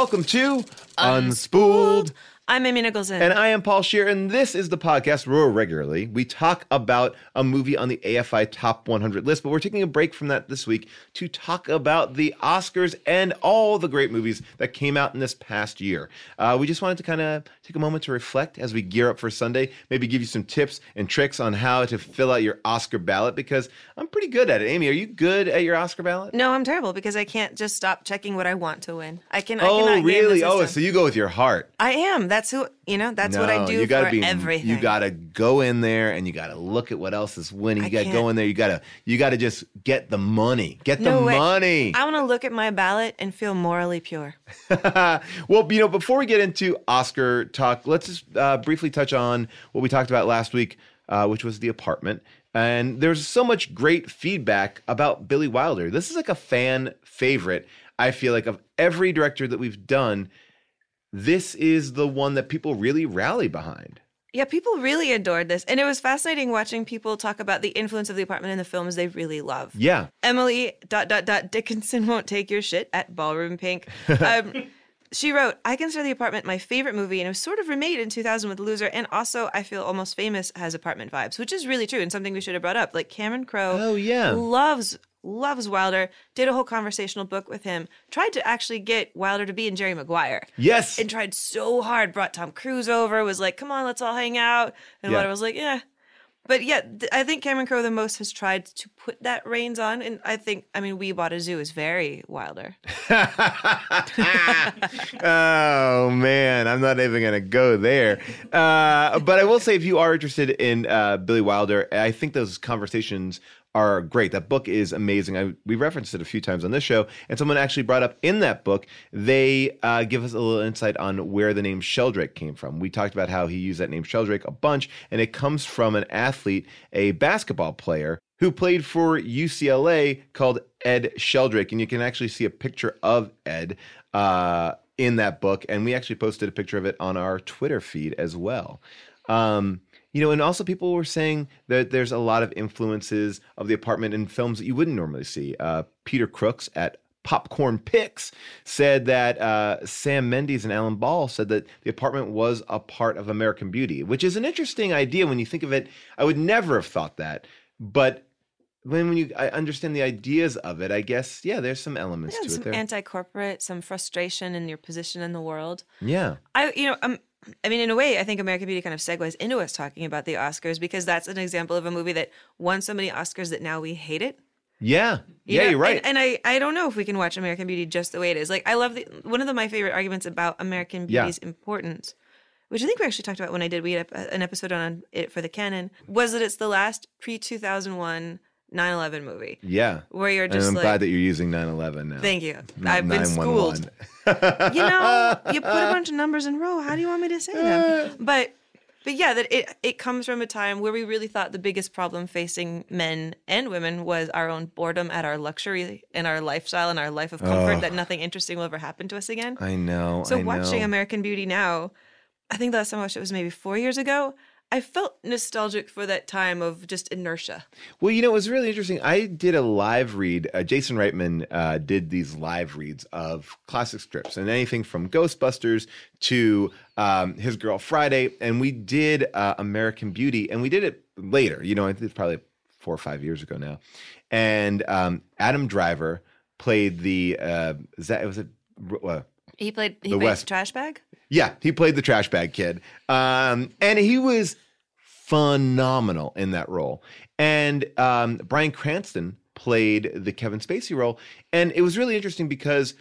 Welcome to Unspooled. I'm Amy Nicholson. And I am Paul Scheer, and this is the podcast where regularly we talk about a movie on the AFI Top 100 list, but we're taking a break from that this week to talk about the Oscars and all the great movies that came out in this past year. Uh, we just wanted to kind of take a moment to reflect as we gear up for Sunday, maybe give you some tips and tricks on how to fill out your Oscar ballot because I'm pretty good at it. Amy, are you good at your Oscar ballot? no, I'm terrible because I can't just stop checking what I want to win. I can. I Oh, the really? Oh, so you go with your heart. I am. That's who. You know. That's what I do you gotta for be, everything. You gotta go in there and you gotta look at what else is winning. You I gotta go in there. You gotta you gotta just get the money. Get the No way. money. I want to look at my ballot and feel morally pure. well, you know, before we get into Oscar talk, let's just uh, briefly touch on what we talked about last week, uh, which was the apartment. And there's so much great feedback about Billy Wilder. This is like a fan favorite. I feel like of every director that we've done, this is the one that people really rally behind. Yeah, people really adored this, and it was fascinating watching people talk about the influence of the apartment in the films they really love. Yeah. Emily dot dot dot Dickinson won't take your shit at Ballroom Pink. Um, she wrote, "I consider The Apartment my favorite movie, and it was sort of remade in 2000 with Loser, and also I feel almost famous has apartment vibes, which is really true and something we should have brought up. Like Cameron Crowe, Oh, yeah. loves loves Wilder. Did a whole conversational book with him. Tried to actually get Wilder to be in Jerry Maguire." Yes. And tried so hard, brought Tom Cruise over, was like, come on, let's all hang out. And Yeah. Wilder was like, yeah. But yeah, th- I think Cameron Crowe the most has tried to put that reins on. And I think, I mean, We Bought a Zoo is very Wilder. oh man, I'm not even gonna go there. Uh, but I will say, if you are interested in uh, Billy Wilder, I think those conversations are great. That book is amazing. I, we referenced it a few times on this show, and someone actually brought up in that book they uh, give us a little insight on where the name Sheldrake came from. We talked about how he used that name Sheldrake a bunch, and it comes from an athlete, a basketball player who played for UCLA called Ed Sheldrake, and you can actually see a picture of Ed uh, in that book, and we actually posted a picture of it on our Twitter feed as well. Um, you know, and also people were saying that there's a lot of influences of the apartment in films that you wouldn't normally see. Uh, Peter Crooks at Popcorn Picks said that uh, Sam Mendes and Alan Ball said that the apartment was a part of American Beauty, which is an interesting idea when you think of it. I would never have thought that, but when when you I understand the ideas of it, I guess yeah, there's some elements Yeah, to it some anti-corporate, some frustration in your position in the world. yeah, I, you know, um, I mean, in a way, I think American Beauty kind of segues into us talking about the Oscars because that's an example of a movie that won so many Oscars that now we hate it. yeah, You yeah. know, You're right. And, and I, I don't know if we can watch American Beauty just the way it is. Like, I love the one of the, my favorite arguments about American Yeah. Beauty's importance, which I think we actually talked about when I did we had a, an episode on it for the canon, was that it's the last pre two thousand one 9/11 movie yeah, where you're and just I'm like, glad that you're using 9/11 now. thank you, I've been schooled. you know, you put a bunch of numbers in a row. How do you want me to say them? But but yeah, that it it comes from a time where we really thought the biggest problem facing men and women was our own boredom at our luxury and our lifestyle and our life of comfort that nothing interesting will ever happen to us again. I know. So I watching know. American Beauty now, I think the last time I watched it was maybe four years ago. I felt nostalgic for that time of just inertia. Well, you know, it was really interesting. I did a live read. Uh, Jason Reitman uh, did these live reads of classic scripts and anything from Ghostbusters to um, His Girl Friday. And we did uh, American Beauty, and we did it later. You know, I think it's probably four or five years ago now. And um, Adam Driver played the, uh, is that, was it, uh, He played he The played West- trash bag. Yeah, he played the trash bag kid. Um, and he was phenomenal in that role. And um, Bryan Cranston played the Kevin Spacey role. And it was really interesting because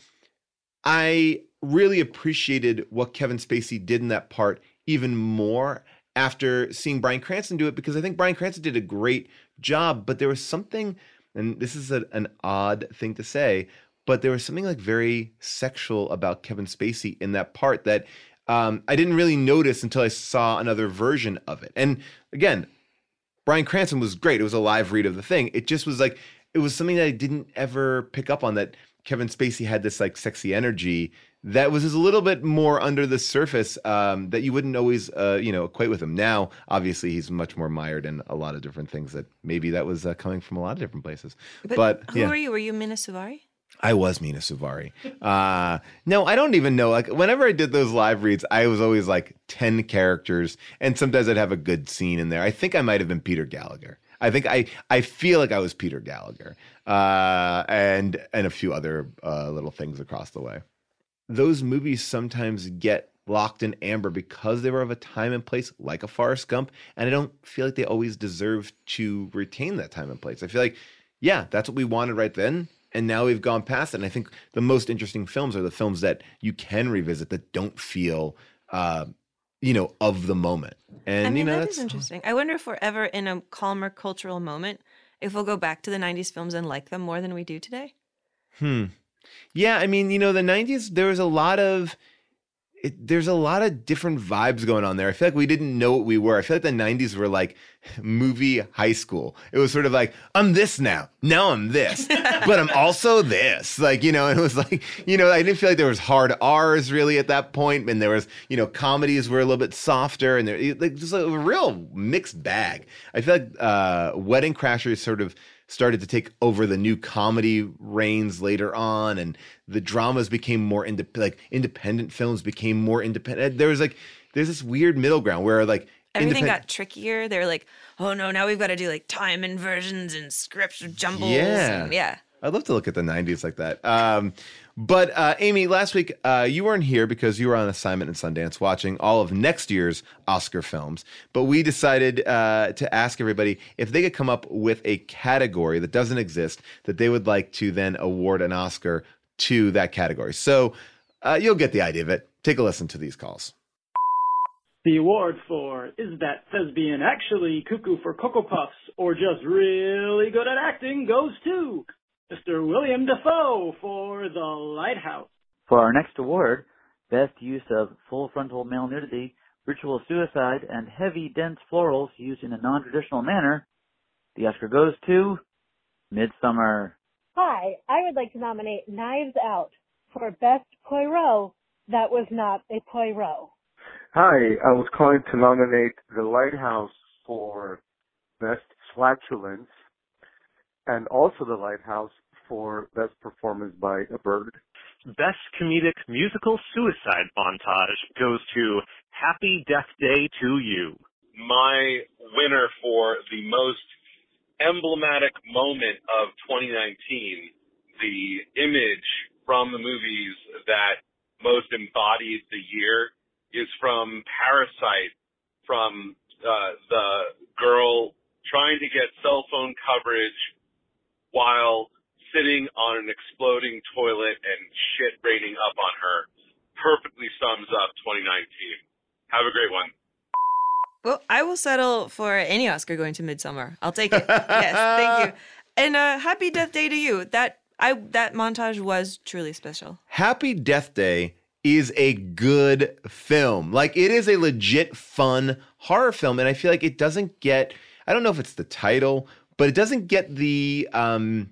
I really appreciated what Kevin Spacey did in that part even more after seeing Bryan Cranston do it because I think Bryan Cranston did a great job, but there was something, and this is a, an odd thing to say, but there was something like very sexual about Kevin Spacey in that part that um, I didn't really notice until I saw another version of it. And again, Bryan Cranston was great. It was a live read of the thing. It just was like it was something that I didn't ever pick up on that Kevin Spacey had this like sexy energy that was just a little bit more under the surface um, that you wouldn't always uh, you know equate with him. Now, obviously, he's much more mired in a lot of different things that maybe that was uh, coming from a lot of different places. But, who yeah, were you? Were you Mina Suvari? I was Mina Suvari. Uh, no, I don't even know. Like whenever I did those live reads, I was always like ten characters, and sometimes I'd have a good scene in there. I think I might have been Peter Gallagher. I think I I feel like I was Peter Gallagher, uh, and and a few other uh, little things across the way. Those movies sometimes get locked in amber because they were of a time and place like a Forrest Gump, and I don't feel like they always deserve to retain that time and place. I feel like, yeah, that's what we wanted right then, and now we've gone past it. And I think the most interesting films are the films that you can revisit that don't feel, uh, you know, of the moment. And I mean, you know, that that's is interesting. I wonder if we're ever in a calmer cultural moment, if we'll go back to the 90s films and like them more than we do today. Hmm. Yeah, I mean, you know, the '90s there was a lot of it, there's a lot of different vibes going on there. I feel like we didn't know what we were. I feel like the 90s were like movie high school. It was sort of like, I'm this now. Now I'm this, but I'm also this. Like, you know, it was like, you know, I didn't feel like there was hard R's really at that point. point, And there was, you know, comedies were a little bit softer and there like just a real mixed bag. I feel like uh, Wedding Crashers sort of started to take over the new comedy reigns later on and the dramas became more indep- like independent films became more independent. There was like there's this weird middle ground where like everything got trickier. They were like oh no now we've got to do like time inversions and scripts jumbles yeah and, yeah. I'd love to look at the 90s like that. Um, but uh, Amy, last week uh, you weren't here because you were on assignment in Sundance watching all of next year's Oscar films. But we decided uh, to ask everybody if they could come up with a category that doesn't exist that they would like to then award an Oscar to that category. So uh, you'll get the idea of it. Take a listen to these calls. The award for Is That Thespian Actually Cuckoo for Cocoa Puffs or Just Really Good at Acting goes to Mr. William Dafoe for The Lighthouse. For our next award, Best Use of Full Frontal Male Nudity, Ritual Suicide, and Heavy Dense Florals Used in a Non-Traditional Manner, the Oscar goes to Midsommar. Hi, I would like to nominate Knives Out for Best Poirot that was not a Poirot. Hi, I was calling to nominate The Lighthouse for Best Flatulence and also The Lighthouse for Best Performance by a Bird. Best Comedic Musical Suicide Montage goes to Happy Death Day to You. My winner for the most emblematic moment of 2019, the image from the movies that most embodied the year is from Parasite, from uh, the girl trying to get cell phone coverage while sitting on an exploding toilet and shit raining up on her perfectly sums up 2019. Have a great one. Well, I will settle for any Oscar going to Midsommar. I'll take it. yes, thank you. And uh, happy Death Day to you. That I that montage was truly special. Happy Death Day is a good film. Like it is a legit fun horror film and I feel like it doesn't get I don't know if it's the title, but it doesn't get the um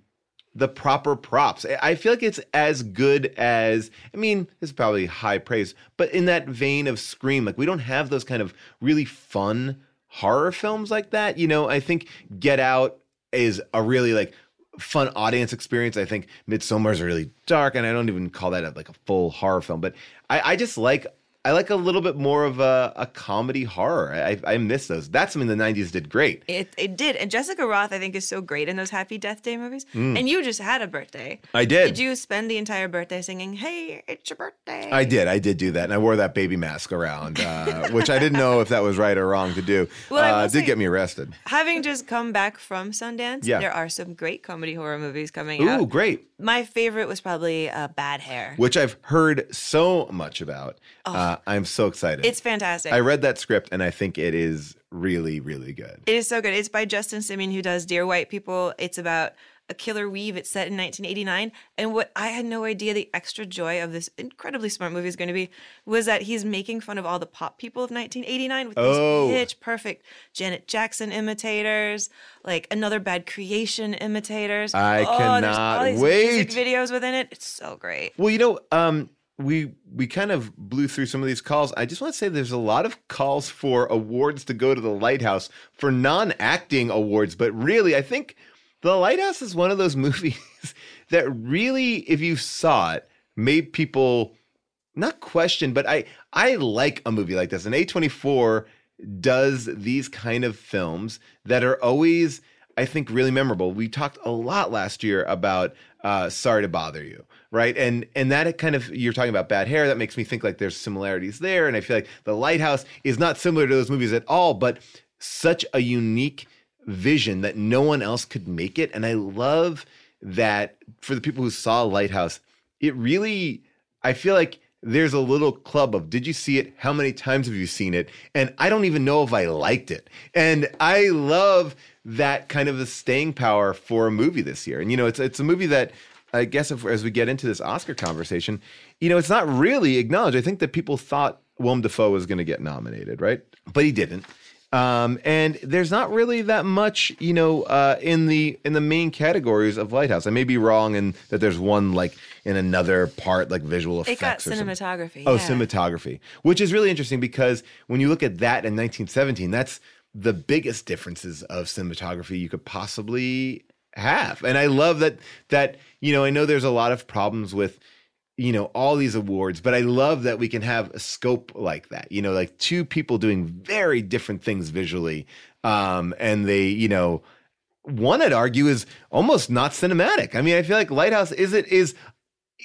the proper props. I feel like it's as good as I mean, it's probably high praise, but in that vein of Scream, like we don't have those kind of really fun horror films like that. You know, I think Get Out is a really like fun audience experience. I think Midsommar is really dark, and I don't even call that a, like a full horror film. But I, I just like I like a little bit more of a, a comedy horror. I, I miss those. That's something the '90s did great. It it did, and Jessica Rothe I think is so great in those Happy Death Day movies. Mm. And you just had a birthday. I did. Did you spend the entire birthday singing "Hey, it's your birthday"? I did. I did do that, and I wore that baby mask around, uh, which I didn't know if that was right or wrong to do. Well, uh, did get me arrested. Having just come back from Sundance, yeah. there are some great comedy horror movies coming Ooh, out. Ooh, great! My favorite was probably uh, Bad Hair, which I've heard so much about. Oh. Uh, I'm so excited. It's fantastic. I read that script and I think it is really, really good. It is so good. It's by Justin Simien, who does Dear White People. It's about a killer weave. It's set in 1989. And what I had no idea the extra joy of this incredibly smart movie is going to be was that he's making fun of all the pop people of 1989 with oh. these pitch perfect Janet Jackson imitators, like another bad creation imitators. I oh, cannot all these wait. Music videos within it. It's so great. Well, you know, um, we we kind of blew through some of these calls. I just want to say there's a lot of calls for awards to go to the Lighthouse for non-acting awards, but really, I think The Lighthouse is one of those movies that really, if you saw it, made people not question, but I I like a movie like this. And A24 does these kind of films that are always, I think, really memorable. We talked a lot last year about uh, Sorry to Bother You, right? And and that kind of you're talking about Bad Hair. That makes me think like there's similarities there. And I feel like The Lighthouse is not similar to those movies at all, but such a unique vision that no one else could make it. And I love that for the people who saw Lighthouse, it really, I feel like there's a little club of did you see it? How many times have you seen it? And I don't even know if I liked it. And I love that kind of a staying power for a movie this year. And you know, it's it's a movie that I guess if, as we get into this Oscar conversation, you know, it's not really acknowledged. I think that people thought Willem Dafoe was going to get nominated, right? But he didn't. Um, and there's not really that much, you know, uh, in the in the main categories of Lighthouse. I may be wrong in that there's one like in another part, like visual It effects. got or something. cinematography. Oh, yeah. cinematography, which is really interesting because when you look at that in 1917, that's the biggest differences of cinematography you could possibly have. And I love that that you know I know there's a lot of problems with you know all these awards, but I love that we can have a scope like that. You know, like two people doing very different things visually, um, and they you know one I'd argue is almost not cinematic. I mean, I feel like Lighthouse is it is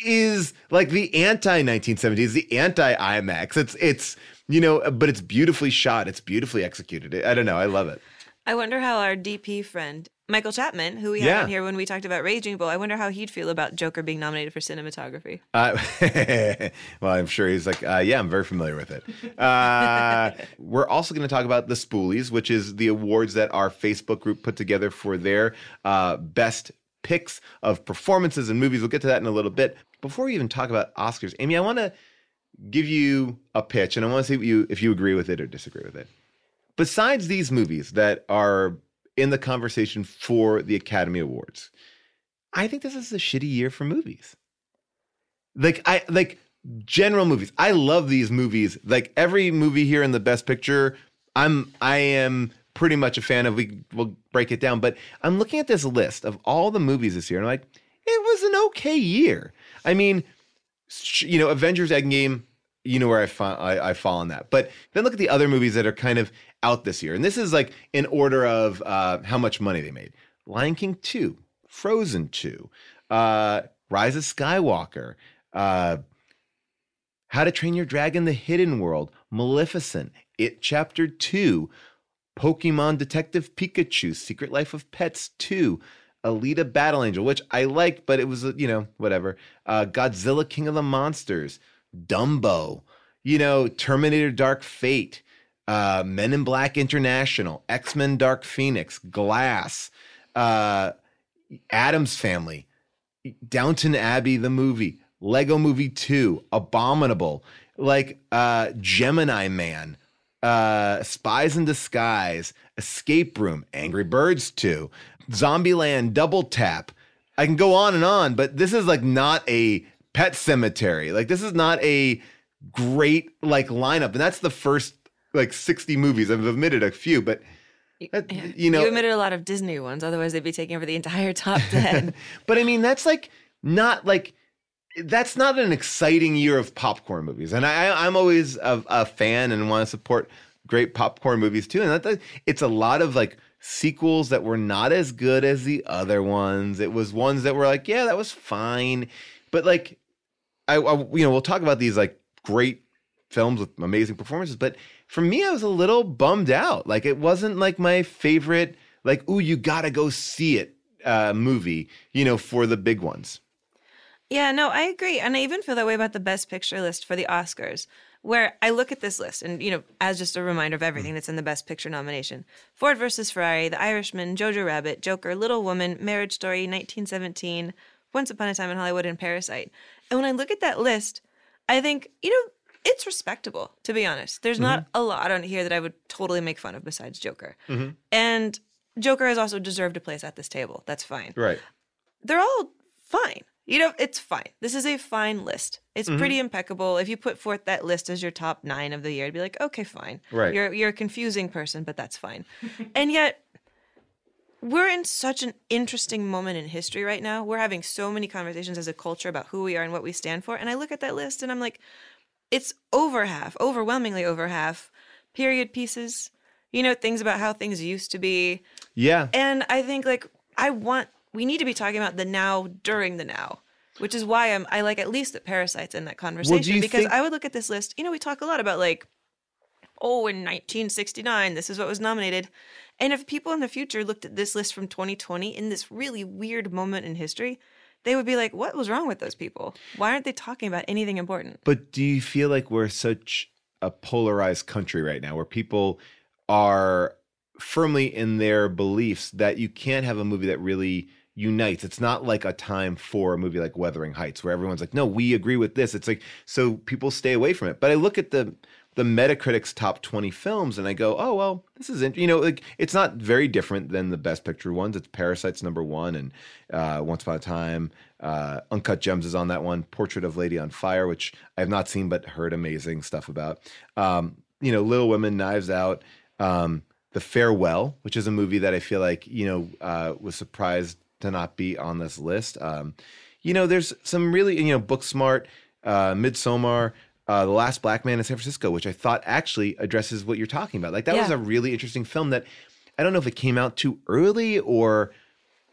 is like the anti 1970s, the anti IMAX. It's it's you know, but it's beautifully shot. It's beautifully executed. I don't know. I love it. I wonder how our DP friend Michael Chapman, who we had Yeah. on here when we talked about Raging Bull, I wonder how he'd feel about Joker being nominated for cinematography. Uh, well, I'm sure he's like, uh, yeah, I'm very familiar with it. Uh, we're also going to talk about the Spoolies, which is the awards that our Facebook group put together for their uh, best picks of performances and movies. We'll get to that in a little bit. Before we even talk about Oscars, Amy, I want to give you a pitch, and I want to see you, if you agree with it or disagree with it. Besides these movies that are in the conversation for the Academy Awards, I think this is a shitty year for movies like I like general movies. I love these movies. Like every movie here in the Best Picture, I'm I am pretty much a fan of. We will break it down, but I'm looking at this list of all the movies this year, and I'm like, it was an okay year. I mean, you know, Avengers Endgame. You know where I, I I fall on that, but then look at the other movies that are kind of out this year, and this is like in order of uh, how much money they made: Lion King two, Frozen two, uh, Rise of Skywalker, uh, How to Train Your Dragon: The Hidden World, Maleficent, It Chapter 2, Pokemon Detective Pikachu, Secret Life of Pets 2, Alita Battle Angel, which I liked, but it was, uh, you know, whatever. Uh, Godzilla King of the Monsters, Dumbo, you know, Terminator Dark Fate, uh, Men in Black International, X Men Dark Phoenix, Glass, uh, Addams Family, Downton Abbey the movie, Lego Movie 2, Abominable, like uh Gemini Man, uh Spies in Disguise, Escape Room, Angry Birds 2, Zombieland Double Tap. I can go on and on, but this is like not a pet cemetery. Like this is not a great like lineup. And that's the first like 60 movies. I've admitted a few, but that- you know you admitted a lot of Disney ones, otherwise they'd be taking over the entire top ten. but I mean, that's like not like that's not an exciting year of popcorn movies. And I, I'm always a, a fan and want to support great popcorn movies too. And that, that it's a lot of like sequels that were not as good as the other ones. It was ones that were like, yeah, that was fine, but like, I, I you know, we'll talk about these like great films with amazing performances, but for me, I was a little bummed out. Like it wasn't like my favorite, like, ooh, you gotta go see it uh movie, you know, for the big ones. Yeah, no, I agree. And I even feel that way about the best picture list for the Oscars, where I look at this list and, you know, as just a reminder of everything that's in the best picture nomination Ford versus Ferrari, The Irishman, Jojo Rabbit, Joker, Little Woman, Marriage Story, 1917, Once Upon a Time in Hollywood, and Parasite. And when I look at that list, I think, you know, it's respectable, to be honest. There's not a lot on here that I would totally make fun of besides Joker. And Joker has also deserved a place at this table. That's fine Right. they're all fine. You know, it's fine. This is a fine list. It's Mm-hmm. pretty impeccable. If you put forth that list as your top nine of the year, I'd be like, okay, fine. Right. You're you're a confusing person, but that's fine. and yet, we're in such an interesting moment in history right now. We're having so many conversations as a culture about who we are and what we stand for. And I look at that list and I'm like, it's over half, overwhelmingly over half, period pieces, you know, things about how things used to be. Yeah. And I think like I want we need to be talking about the now during the now. Which is why I'm I like at least that parasites in that conversation you because think- I would look at this list. You know, we talk a lot about like, oh, in 1969, this is what was nominated. And if people in the future looked at this list from 2020 in this really weird moment in history, they would be like, what was wrong with those people? Why aren't they talking about anything important? But do you feel like we're such a polarized country right now where people are firmly in their beliefs that you can't have a movie that really unites? It's not like a time for a movie like Weathering Heights where everyone's like, no, we agree with this. It's like, so people stay away from it. But I look at the, the Metacritic's top 20 films and I go, oh, well, this is, you know, like it's not very different than the Best Picture ones. It's Parasites number one and uh, Once Upon a Time. Uh, Uncut Gems is on that one. Portrait of Lady on Fire, which I have not seen but heard amazing stuff about. Um, you know, Little Women, Knives Out, um, The Farewell, which is a movie that I feel like you know uh, was surprised to not be on this list. Um, you know, there's some really you know Booksmart, uh, Midsommar. Uh, the Last Black Man in San Francisco, which I thought actually addresses what you're talking about. Like that was a really interesting film that I don't know if it came out too early or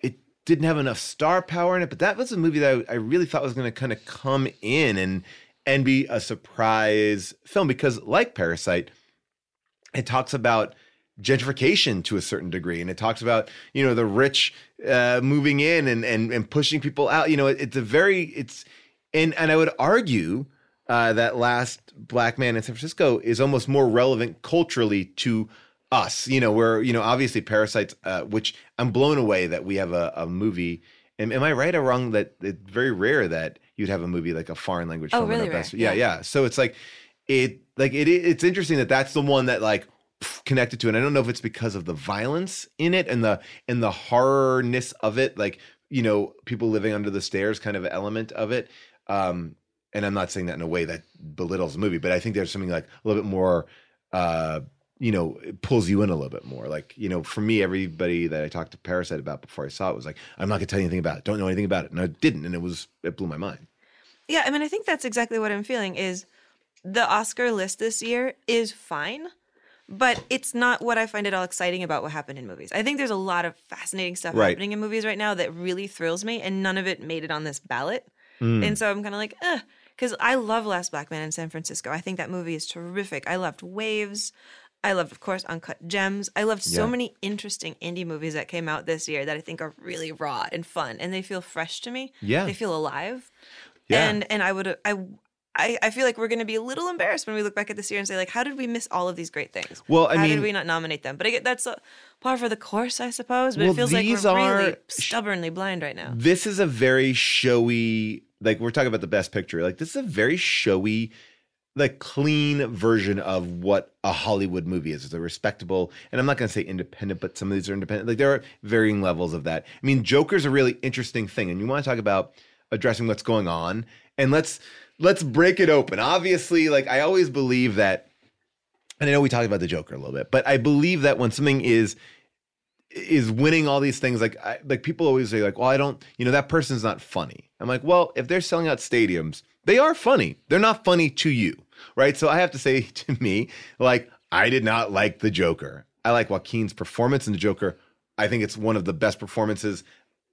it didn't have enough star power in it, but that was a movie that I, I really thought was going to kind of come in and and be a surprise film because, like Parasite, it talks about gentrification to a certain degree, and it talks about you know the rich uh, moving in and and and pushing people out. You know, it, it's a very it's and and I would argue uh, that Last Black Man in San Francisco is almost more relevant culturally to us. You know, where you know obviously Parasites, uh, which I'm blown away that we have a, a movie. Am, am I right or wrong that it's very rare that you'd have a movie like a foreign language Oh, film? really rare. yeah, Yeah. yeah. So it's like it like it it's interesting that that's the one that like connected to and I don't know if it's because of the violence in it and the and the horrorness of it like you know people living under the stairs kind of element of it um and I'm not saying that in a way that belittles the movie but I think there's something like a little bit more uh you know it pulls you in a little bit more like you know for me everybody that I talked to Parasite about before I saw it was like I'm not going to tell you anything about it don't know anything about it and I didn't and it was it blew my mind Yeah, I mean, I think that's exactly what I'm feeling is the Oscar list this year is fine, but it's not what I find at all exciting about what happened in movies. I think there's a lot of fascinating stuff Right. happening in movies right now that really thrills me, and none of it made it on this ballot. Mm. And so I'm kind of like, eh, because I love Last Black Man in San Francisco. I think that movie is terrific. I loved Waves. I loved, of course, Uncut Gems. I loved so Yeah. many interesting indie movies that came out this year that I think are really raw and fun, and they feel fresh to me. Yeah. they feel alive. Yeah. And and I would I. I, I feel like we're going to be a little embarrassed when we look back at this year and say like, how did we miss all of these great things? Well, I how mean- did we not nominate them? But I get that's a par for the course, I suppose. But Well, it feels like we're are- really stubbornly blind right now. This is a very showy, like we're talking about the best picture. Like this is a very showy, like clean version of what a Hollywood movie is. It's a respectable, and I'm not going to say independent, but some of these are independent. Like there are varying levels of that. I mean, Joker's a really interesting thing, and you want to talk about addressing what's going on, and let's let's break it open. Obviously, like I always believe that, and I know we talked about the Joker a little bit, but I believe that when something is is winning all these things like I, like people always say like well I don't you know that person's not funny. I'm like well if they're selling out stadiums they are funny. They're not funny to you, right? So I have to say to me like I did not like the Joker. I like Joaquin's performance in the Joker. I think it's one of the best performances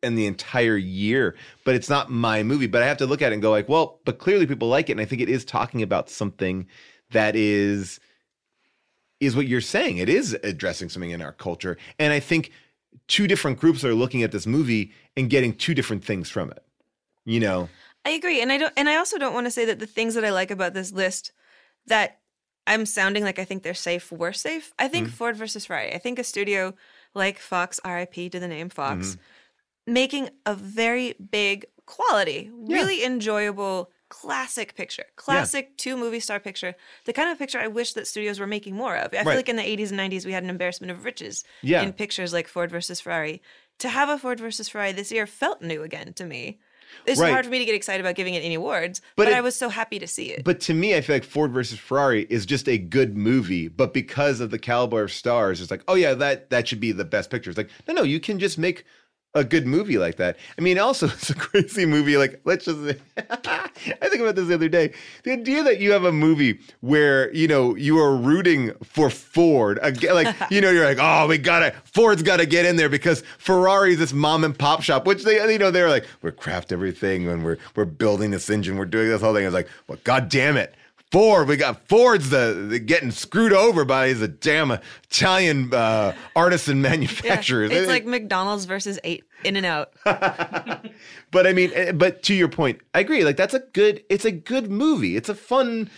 in the entire year, but it's not my movie. But I have to look at it and go like, well, but clearly people like it, and I think it is talking about something that is is what you're saying. It is addressing something in our culture. And I think two different groups are looking at this movie and getting two different things from it. You know? I agree, and I don't, and I also don't want to say that the things that I like about this list that I'm sounding like I think they're safe were safe. I think Mm-hmm. Ford versus Ferrari. I think a studio like Fox, RIP to the name Fox, Mm-hmm. making a very big quality, really enjoyable classic picture, classic two movie star picture, the kind of picture I wish that studios were making more of. I Right. feel like in the 80s and 90s we had an embarrassment of riches Yeah. in pictures like Ford versus Ferrari. To have a Ford versus Ferrari this year felt new again to me. It's Right. hard for me to get excited about giving it any awards, but, But it- I was so happy to see it. But to me, I feel like Ford versus Ferrari is just a good movie. But because of the caliber of stars, it's like, oh yeah, that that should be the best picture. It's like, no, no, you can just make a good movie like that. I mean, also it's a crazy movie. Like, let's just. I think about this the other day. The idea that you have a movie where you know you are rooting for Ford, again, like you know, you're like, oh, we gotta Ford's got to get in there because Ferrari's this mom and pop shop, which they, you know, they're like, we're craft everything and we're we're building this engine, we're doing this whole thing. It's like, well, god damn it. Ford, we got Ford's the, the getting screwed over by the damn Italian uh, artisan Yeah, manufacturers. it's like McDonald's versus eight In and Out. but I mean, eh, but to your point, I agree. Like that's a good. It's a good movie. It's a fun,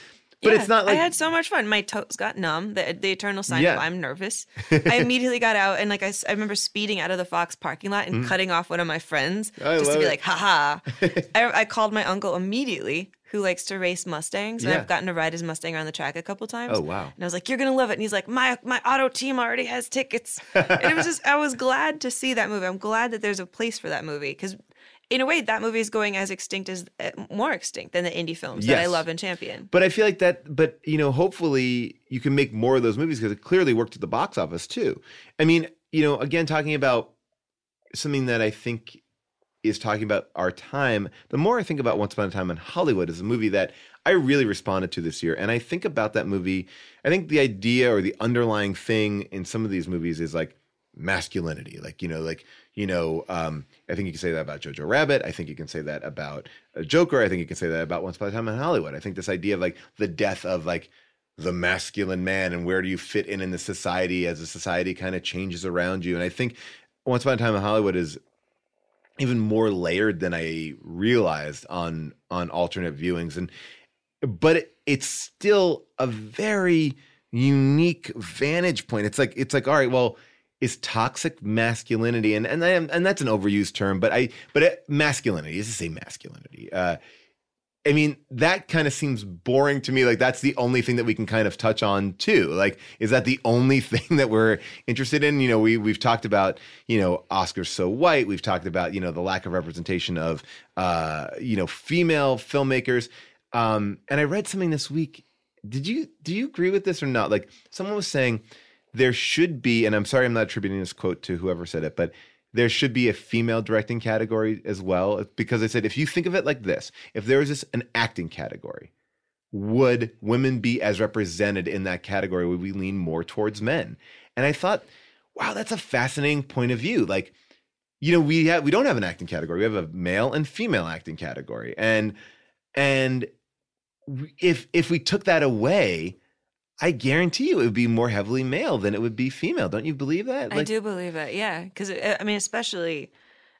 but Yeah, it's not like I had so much fun. My toes got numb. The, the eternal sign Yeah. of I'm nervous. I immediately got out and like I, I remember speeding out of the Fox parking lot and mm-hmm. cutting off one of my friends. I just to be it. like, haha. I, I called my uncle immediately who likes to race Mustangs and Yeah. I've gotten to ride his Mustang around the track a couple times. Oh, wow. And I was like, you're gonna love it. And he's like, my my auto team already has tickets. and it was just I was glad to see that movie. I'm glad that there's a place for that movie because. In a way, that movie is going as extinct as uh, more extinct than the indie films that I love and champion. But I feel like that. But you know, hopefully you can make more of those movies because it clearly worked at the box office too. I mean, you know, again, talking about something that I think is talking about our time. The more I think about Once Upon a Time in Hollywood, is a movie that I really responded to this year, and I think about that movie. I think the idea or the underlying thing in some of these movies is like masculinity like you know like you know um i think you can say that about jojo rabbit. I think you can say that about uh, joker. I think you can say that about once upon a time in hollywood. I think this idea of like the death of like the masculine man and where do you fit in in the society as the society kind of changes around you. And i think once upon a time in hollywood is even more layered than i realized on on alternate viewings. And but it, it's still a very unique vantage point. It's like it's like all right well is toxic masculinity and and and that's an overused term but i but it, masculinity is to say masculinity uh I mean, that kind of seems boring to me. Like that's the only thing that we can kind of touch on too. Like, is that the only thing that we're interested in? You know, we we've talked about, you know, Oscars so white. We've talked about, you know, the lack of representation of uh, you know, female filmmakers. Um, and I read something this week. Did you do you agree with this or not? Like someone was saying there should be, and I'm sorry I'm not attributing this quote to whoever said it, but there should be a female directing category as well because I said if you think of it like this, if there was this an acting category, would women be as represented in that category? Would we lean more towards men? And I thought, wow, that's a fascinating point of view. Like, you know, we have we don't have an acting category. We have a male and female acting category, and and if if we took that away, I guarantee you it would be more heavily male than it would be female. Don't you believe that? I do believe that, yeah. Because I mean, especially,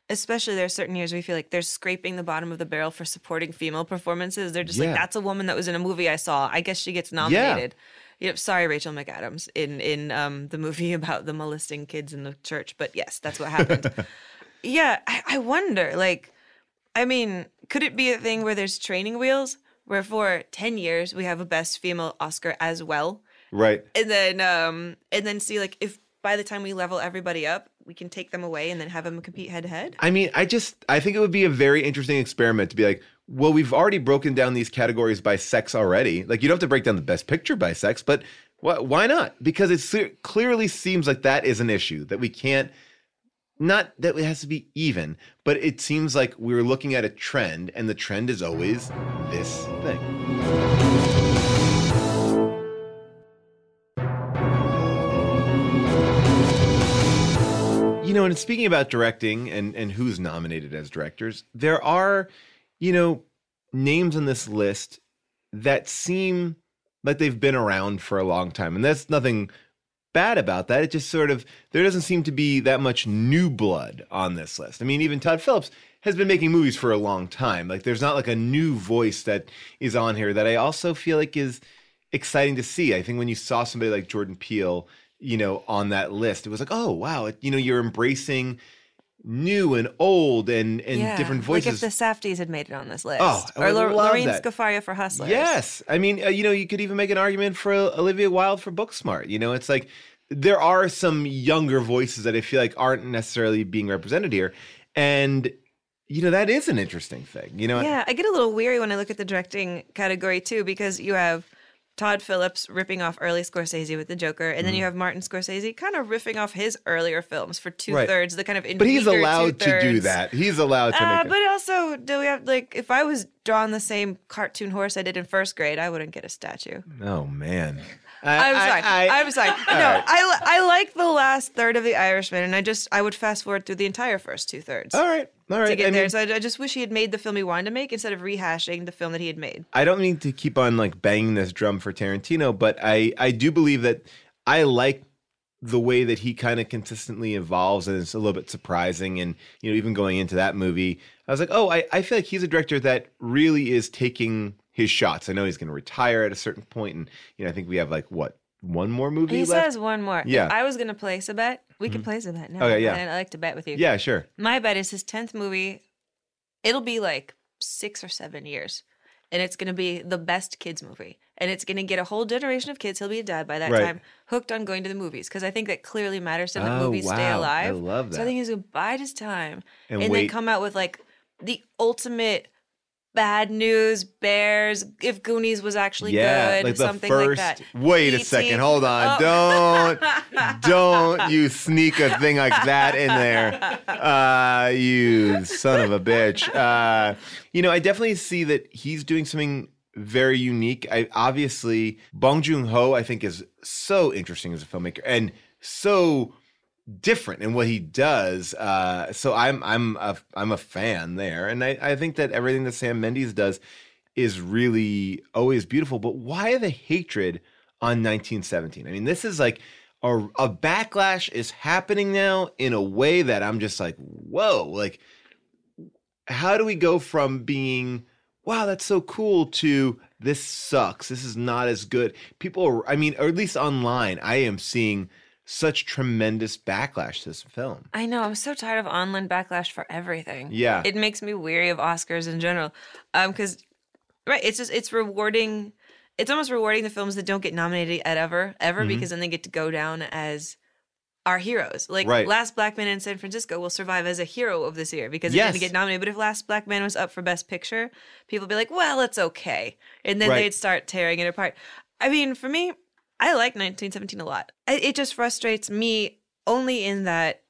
especially there are certain years we feel like they're scraping the bottom of the barrel for supporting female performances. They're just Yeah. like, that's a woman that was in a movie I saw. I guess she gets nominated. You know, sorry, Rachel McAdams in in um, the movie about the molesting kids in the church, but yes, that's what happened. yeah, I, I wonder, like, I mean, could it be a thing where there's training wheels, where for ten years we have a best female Oscar as well, Right. and then um and then see like if by the time we level everybody up we can take them away and then have them compete head to head I mean, I just I think it would be a very interesting experiment to be like, well, we've already broken down these categories by sex already. Like, you don't have to break down the best picture by sex, but wh- why not? Because it clearly seems like that is an issue that we can't. Not that it has to be even, but it seems like we're looking at a trend, and the trend is always this thing. You know, and speaking about directing and and who's nominated as directors, there are, you know, names on this list that seem like they've been around for a long time, and that's nothing bad about that. It just sort of there doesn't seem to be that much new blood on this list. I mean, even Todd Phillips has been making movies for a long time. Like, there's not like a new voice that is on here that I also feel like is exciting to see. I think when you saw somebody like Jordan Peele, you know, on that list, it was like, oh wow, you know, you're embracing new and old and and different voices. like if the Safdies had made it on this list Oh, or would Lor- love lorraine scafaria for hustlers Yes, I mean, uh, you know, you could even make an argument for Olivia Wilde for Booksmart. You know, it's like there are some younger voices that I feel like aren't necessarily being represented here, and you know, that is an interesting thing. You know, Yeah, I get a little weary when I look at the directing category too, because you have Todd Phillips ripping off early Scorsese with the Joker, and then you have Martin Scorsese kind of riffing off his earlier films for two thirds, the kind of but he's allowed to do that. He's allowed to Uh, make it. but also, do we have like if I was drawing the same cartoon horse I did in first grade, I wouldn't get a statue. Oh man. I, am sorry. I, am sorry. No, right. I I like the last third of The Irishman, and I just I would fast forward through the entire first two thirds All right. All right. to get I there. mean, so I, I just wish he had made the film he wanted to make instead of rehashing the film that he had made. I don't mean to keep on like banging this drum for Tarantino, but I I do believe that I like the way that he kind of consistently evolves and it's a little bit surprising and you know even going into that movie I was like oh I, I feel like he's a director that really is taking his shots I know he's going to retire at a certain point and you know I think we have like what one more movie He left says one more. Yeah. If I was gonna place a bet. We could mm-hmm. place a bet now. Okay, yeah. And I like to bet with you. yeah sure My bet is his tenth movie. It'll be like six or seven years, and it's gonna be the best kids movie, and it's gonna get a whole generation of kids. He'll be a dad by that Right. time, hooked on going to the movies because I think that clearly matters to that Oh, movies stay wow. I alive. love So that. I think he's gonna bide his time And and, then come out with like the ultimate. Bad news, Bears. If Goonies was actually yeah good, like something first like that. wait a second hold on Oh. don't don't you sneak a thing like that in there uh you son of a bitch uh you know i definitely see that he's doing something very unique i obviously bong joon-ho i think is so interesting as a filmmaker and so different in what he does uh so i'm i'm a i'm a fan there and i i think that everything that sam mendes does is really always beautiful. But why the hatred on 1917? I mean, this is like a, a backlash is happening now in a way that I'm just like, whoa, like, how do we go from being, wow, that's so cool to this sucks. This is not as good. People, are, I mean, or at least online, I am seeing such tremendous backlash to this film. I know. I'm so tired of online backlash for everything. Yeah. It makes me weary of Oscars in general. Um, because right, it's just it's rewarding. It's almost rewarding the films that don't get nominated at ever, ever, Mhm. because then they get to go down as our heroes. Like Right. Last Black Man in San Francisco will survive as a hero of this year because it Yes. didn't get nominated. But if Last Black Man was up for Best Picture, people would be like, "Well, it's okay," and then Right. they'd start tearing it apart. I mean, for me, I like 1917 a lot. It just frustrates me only in that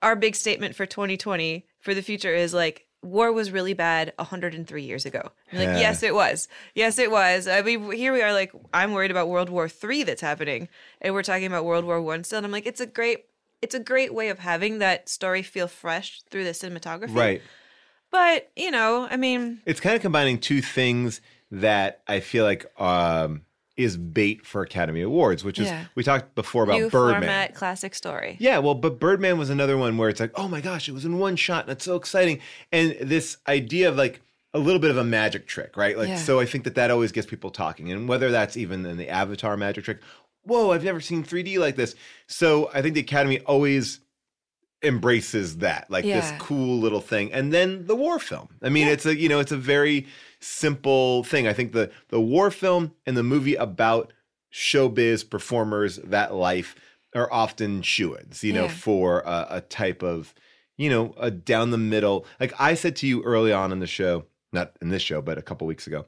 our big statement for 2020 for the future is like war was really bad 103 years ago. Like Yeah. yes it was. Yes it was. I mean here we are like I'm worried about World War 3 that's happening and we're talking about World War 1 still and I'm like it's a great it's a great way of having that story feel fresh through the cinematography. Right. But, you know, I mean, It's kind of combining two things that I feel like um, is bait for Academy Awards, which is Yeah. we talked before about new Birdman. format classic story. Yeah, well, but Birdman was another one where it's like, oh my gosh, it was in one shot and it's so exciting. And this idea of like a little bit of a magic trick, right? Like, Yeah. so I think that that always gets people talking. And whether that's even in the Avatar magic trick, whoa, I've never seen 3D like this. So I think the Academy always embraces that, like this cool little thing. And then the war film. I mean, it's a, you know, it's a very simple thing. I think the the war film and the movie about showbiz performers, that life are often shoe-ins, you know, Yeah. for a, a type of, you know, a down the middle. Like I said to you early on in the show, not in this show, but a couple weeks ago,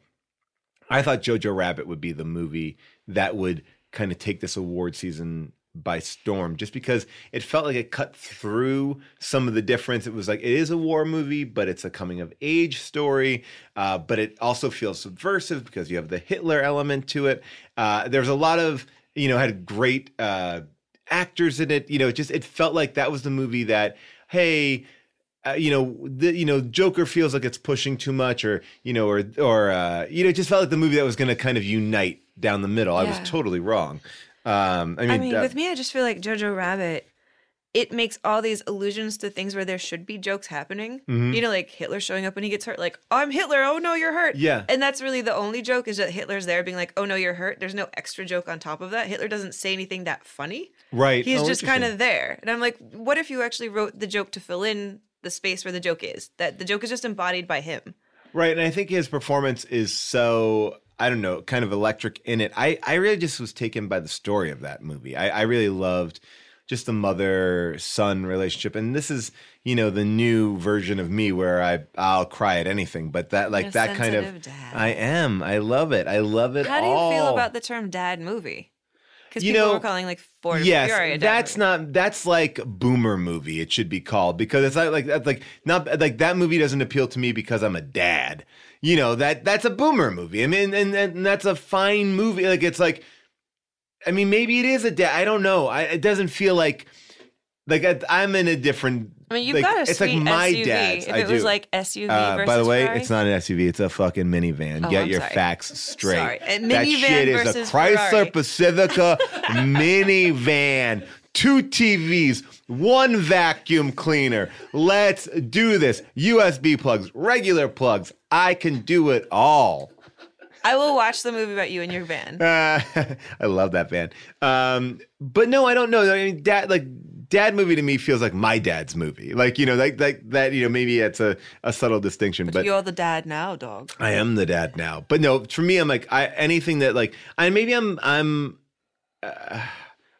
I thought Jojo Rabbit would be the movie that would kind of take this award season by storm just because it felt like it cut through some of the difference. It was like it is a war movie, but it's a coming of age story. Uh, but it also feels subversive because you have the Hitler element to it. Uh, there's a lot of you know had great uh, actors in it. You know, it just it felt like that was the movie that hey. Uh, you know, the, you know, Joker feels like it's pushing too much, or you know, or or uh, you know, it just felt like the movie that was going to kind of unite down the middle. I was totally wrong. Um, I mean, I mean, uh, with me, I just feel like Jojo Rabbit. It makes all these allusions to things where there should be jokes happening. Mhm. You know, like Hitler showing up when he gets hurt, like, "I'm Hitler. Oh no, you're hurt." Yeah. and that's really the only joke is that Hitler's there, being like, "Oh no, you're hurt." There's no extra joke on top of that. Hitler doesn't say anything that funny. right? He's Oh, just kind of there, and I'm like, what if you actually wrote the joke to fill in the space where the joke is? That the joke is just embodied by him. Right, and I think his performance is so I don't know, kind of electric in it. I I really just was taken by the story of that movie. I, I really loved just the mother son relationship. And this is, you know, the new version of me where I I'll cry at anything. But that like You're that kind of dad. I am. I love it. I love it. How do you feel about the term dad movie? Because people know, were calling like Ford yes, Fury that's movie. not that's like boomer movie. It should be called because it's not like that's like not like that movie doesn't appeal to me because I'm a dad. You know that that's a boomer movie. I mean, and, and that's a fine movie. Like it's like, I mean, maybe it is a dad. I don't know. I, it doesn't feel like like I, I'm in a different. I mean, you've like, got a it's sweet like my SUV. dad's. If it was like SUV Uh, versus by the way, Ferrari? it's not an SUV. It's a fucking minivan. Oh, Get I'm your sorry. facts straight. Sorry. That minivan shit is a Chrysler Ferrari. Pacifica minivan. Two TVs, one vacuum cleaner. Let's do this. USB plugs, regular plugs. I can do it all. I will watch the movie about you and your van. Uh, I love that band. Um, but no, I don't know. I mean, dad, like dad movie to me feels like my dad's movie. Like you know, like like that. You know, maybe it's a, a subtle distinction, but You're the dad now, dog. I am the dad now. But no, for me, I'm like I anything that like I maybe I'm I'm. Uh,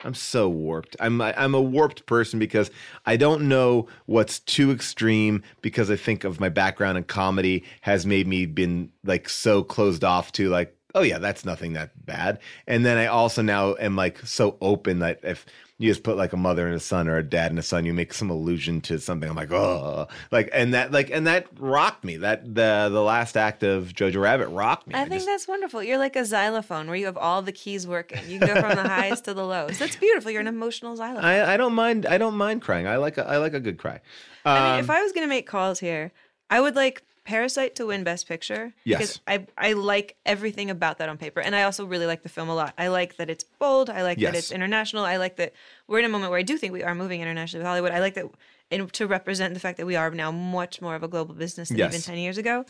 I'm so warped. I'm I'm a warped person because I don't know what's too extreme because I think of my background in comedy has made me been like so closed off to like oh yeah that's nothing that bad and then I also now am like so open that if you just put like a mother and a son or a dad and a son you make some allusion to something I'm like oh like and that like and that rocked me that the the last act of Jojo Rabbit rocked me I think just- that's wonderful. You're like a xylophone where you have all the keys working. You can go from the highs to the lows. That's beautiful. You're an emotional xylophone. I, I don't mind. I don't mind crying. I like a, I like a good cry. I mean, Um, if I was going to make calls here, I would like Parasite to win Best Picture. Yes. Because I, I like everything about that on paper. And I also really like the film a lot. I like that it's bold. I like that it's international. I like that we're in a moment where I do think we are moving internationally with Hollywood. I like that and to represent the fact that we are now much more of a global business than even 10 years ago.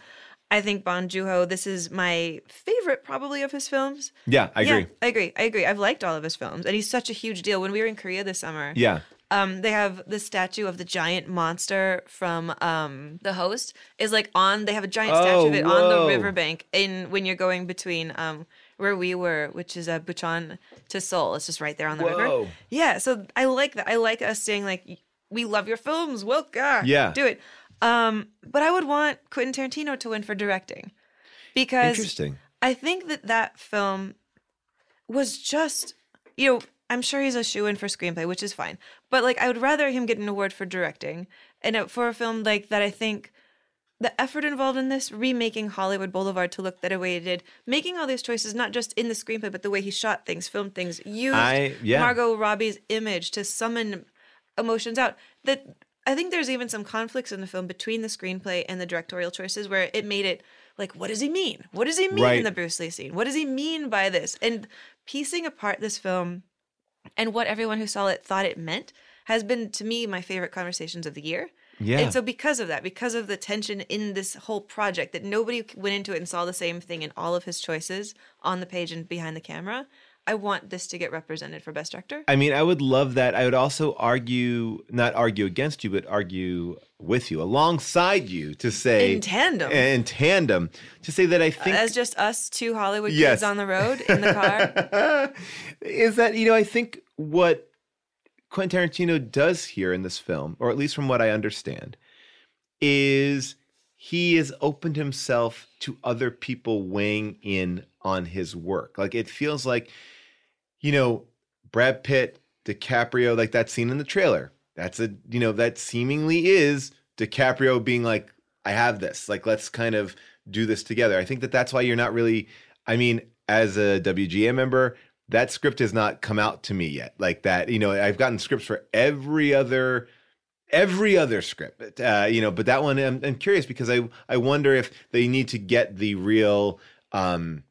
I think Bong Joon-ho, this is my favorite probably of his films. yeah, I agree. Yeah, I agree. I agree. I've liked all of his films, and he's such a huge deal. When we were in Korea this summer, Yeah. Um, they have the statue of the giant monster from um, the host is like on. They have a giant statue of Oh, it on the whoa. riverbank in when you're going between um, where we were, which is uh, Bucheon to Seoul. It's just right there on the river. Yeah, so I like that. I like us saying like we love your films. God, Yeah. do it. Um, but I would want Quentin Tarantino to win for directing because Interesting. I think that that film was just, you know, I'm sure he's a shoe in for screenplay, which is fine. But like, I would rather him get an award for directing, and for a film like that, I think the effort involved in this remaking Hollywood Boulevard to look that way it did, making all these choices not just in the screenplay, but the way he shot things, filmed things, used I- yeah. Margot Robbie's image to summon emotions out. That I think there's even some conflicts in the film between the screenplay and the directorial choices where it made it like, what does he mean? What does he mean Right. in the Bruce Lee scene? What does he mean by this? And piecing apart this film and what everyone who saw it thought it meant has been to me my favorite conversations of the year. Yeah. And so because of that, because of the tension in this whole project that nobody went into it and saw the same thing in all of his choices on the page and behind the camera, I want this to get represented for best director. I mean, I would love that. I would also argue, not argue against you, but argue with you, alongside you, to say In tandem. in tandem, to say that I uh, think As just us two Hollywood Yes. kids on the road in the car. is that you know I think what Quentin Tarantino does here in this film, or at least from what I understand, is he has opened himself to other people weighing in on his work. Like it feels like, you know, Brad Pitt, DiCaprio, like that scene in the trailer. That's a you know that seemingly is DiCaprio being like, I have this. Like let's kind of do this together. I think that that's why you're not really. I mean, as a WGA member, that script has not come out to me yet. Like that, you know, I've gotten scripts for every other every other script uh, you know but that one I'm, I'm curious because i i wonder if they need to get the real um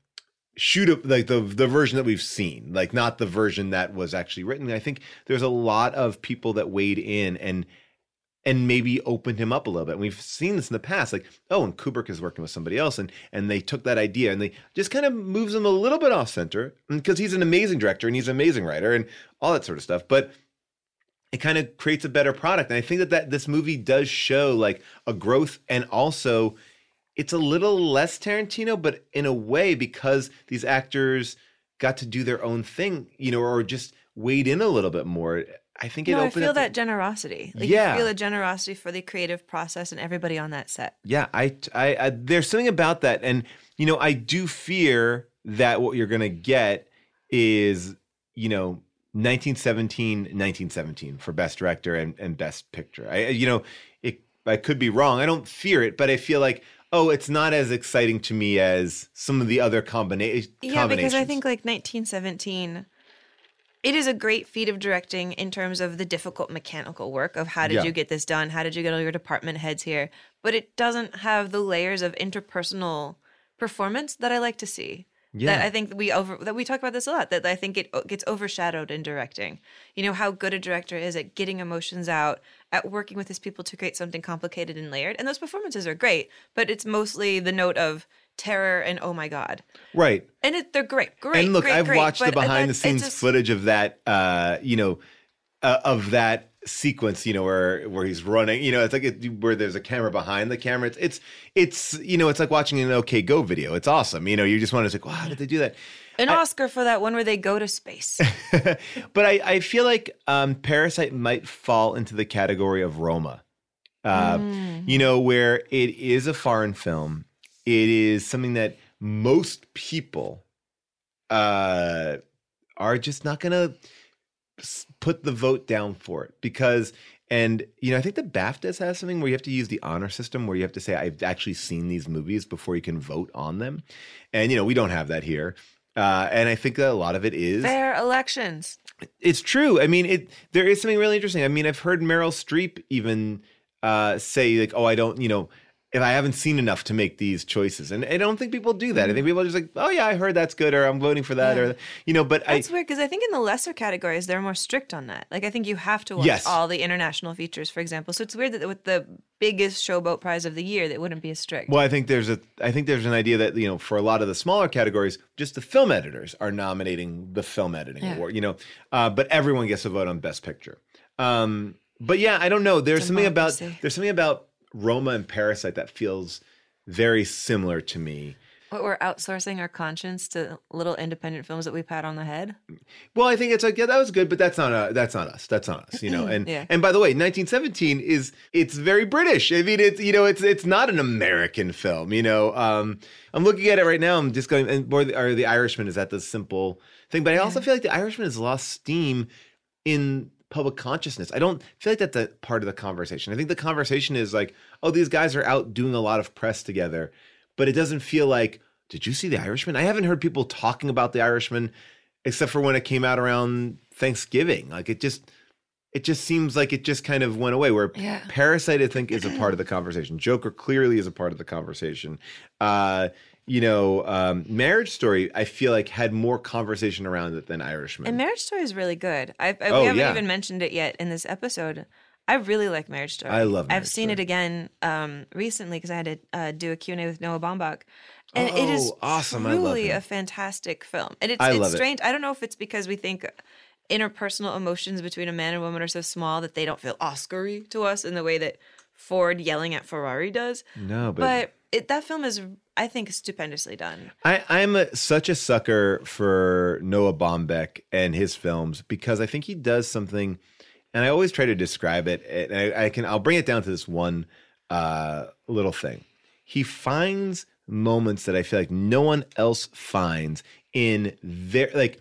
shoot up like the the version that we've seen like not the version that was actually written i think there's a lot of people that weighed in and and maybe opened him up a little bit. And we've seen this in the past, like oh, and Kubrick is working with somebody else, and and they took that idea and they just kind of moves him a little bit off center because he's an amazing director and he's an amazing writer and all that sort of stuff. But it kind of creates a better product, and I think that that this movie does show like a growth and also it's a little less Tarantino, but in a way because these actors got to do their own thing, you know, or just weighed in a little bit more. I think it No, I feel up the- that generosity. Like Yeah. you feel a generosity for the creative process and everybody on that set. Yeah, I, I, I, there's something about that, and you know, I do fear that what you're gonna get is, you know, 1917, 1917 for best director and, and best picture. I, you know, it, I could be wrong. I don't fear it, but I feel like, oh, it's not as exciting to me as some of the other combina- eh, Yeah, combinations. because I think like 1917, it is a great feat of directing in terms of the difficult mechanical work of how did Yeah. you get this done? How did you get all your department heads here? But it doesn't have the layers of interpersonal performance that I like to see. Yeah. That I think we over that we talk about this a lot. That I think it gets overshadowed in directing. You know how good a director is at getting emotions out, at working with his people to create something complicated and layered. And those performances are great, but it's mostly the note of terror and oh my god. right. And it, they're great, great. and look, great, I've great, watched the uh, behind the scenes just- footage of that, uh, you know, uh, of that sequence, you know, where where he's running. You know, it's like it, where there's a camera behind the camera. It's it's it's you know, it's like watching an OK Go video. It's awesome. You know, you just want to like, wow, how did they do that? An Oscar for that one where they go to space. but I, I feel like um, Parasite might fall into the category of Roma. Uh, Mm. You know, where it is a foreign film. It is something that most people uh, are just not going to put the vote down for it because. And you know, I think the BAFTAs has something where you have to use the honor system, where you have to say I've actually seen these movies before you can vote on them. And you know, we don't have that here. Uh, and I think that a lot of it is Fair elections. it's true. I mean, it there is something really interesting. I mean, I've heard Meryl Streep even uh, say like, "Oh, I don't, you know, if I haven't seen enough to make these choices," and I don't think people do that. I think people are just like, "Oh yeah, I heard that's good," or "I'm voting for that," or you know. But That's I weird because I think in the lesser categories they're more strict on that. Like I think you have to watch Yes. all the international features, for example. So it's weird that with the biggest showboat prize of the year, that wouldn't be as strict. well, I think there's a I think there's an idea that you know for a lot of the smaller categories, just the film editors are nominating the film editing Yeah. award. You know, uh, but everyone gets a vote on Best Picture. Um, but yeah, I don't know. There's something about there's something about Roma and Parasite that feels very similar to me. What we're outsourcing our conscience to little independent films that we pat on the head. Well, I think it's like yeah, that was good, but that's not uh that's not us. That's not us, you know. And Yeah. and by the way, 1917 is it's very British. I mean, it's you know, it's it's not an American film. You know, um, I'm looking at it right now. I'm just going and or the, or the Irishman is that the simple thing, but I also feel like the Irishman has lost steam in public consciousness. I don't feel like that's a part of the conversation. I think the conversation is like, oh, these guys are out doing a lot of press together, but it doesn't feel like, did you see the Irishman? I haven't heard people talking about the Irishman except for when it came out around Thanksgiving. Like it just it just seems like it just kind of went away. Where Yeah. Parasite, I think, is a part of the conversation. Joker clearly is a part of the conversation. Uh, you know, um, Marriage Story, I feel like had more conversation around it than Irishman. And Marriage Story is really good. I, I Oh, we haven't yeah. even mentioned it yet in this episode. I really like Marriage Story. I love I've seen Story. it again um, recently because I had to uh, do a Q&A with Noah Baumbach. And it is Oh, awesome. I love truly a fantastic film. And it's, I it's love it. strange. I don't know if it's because we think interpersonal emotions between a man and woman are so small that they don't feel Oscar-y to us in the way that Ford yelling at Ferrari does. no, but, But it, that film is, I think, stupendously done. I, I'm a, such a sucker for Noah Baumbach and his films because I think he does something, and I always try to describe it. And I, I can I'll bring it down to this one uh, little thing. He finds moments that I feel like no one else finds in their like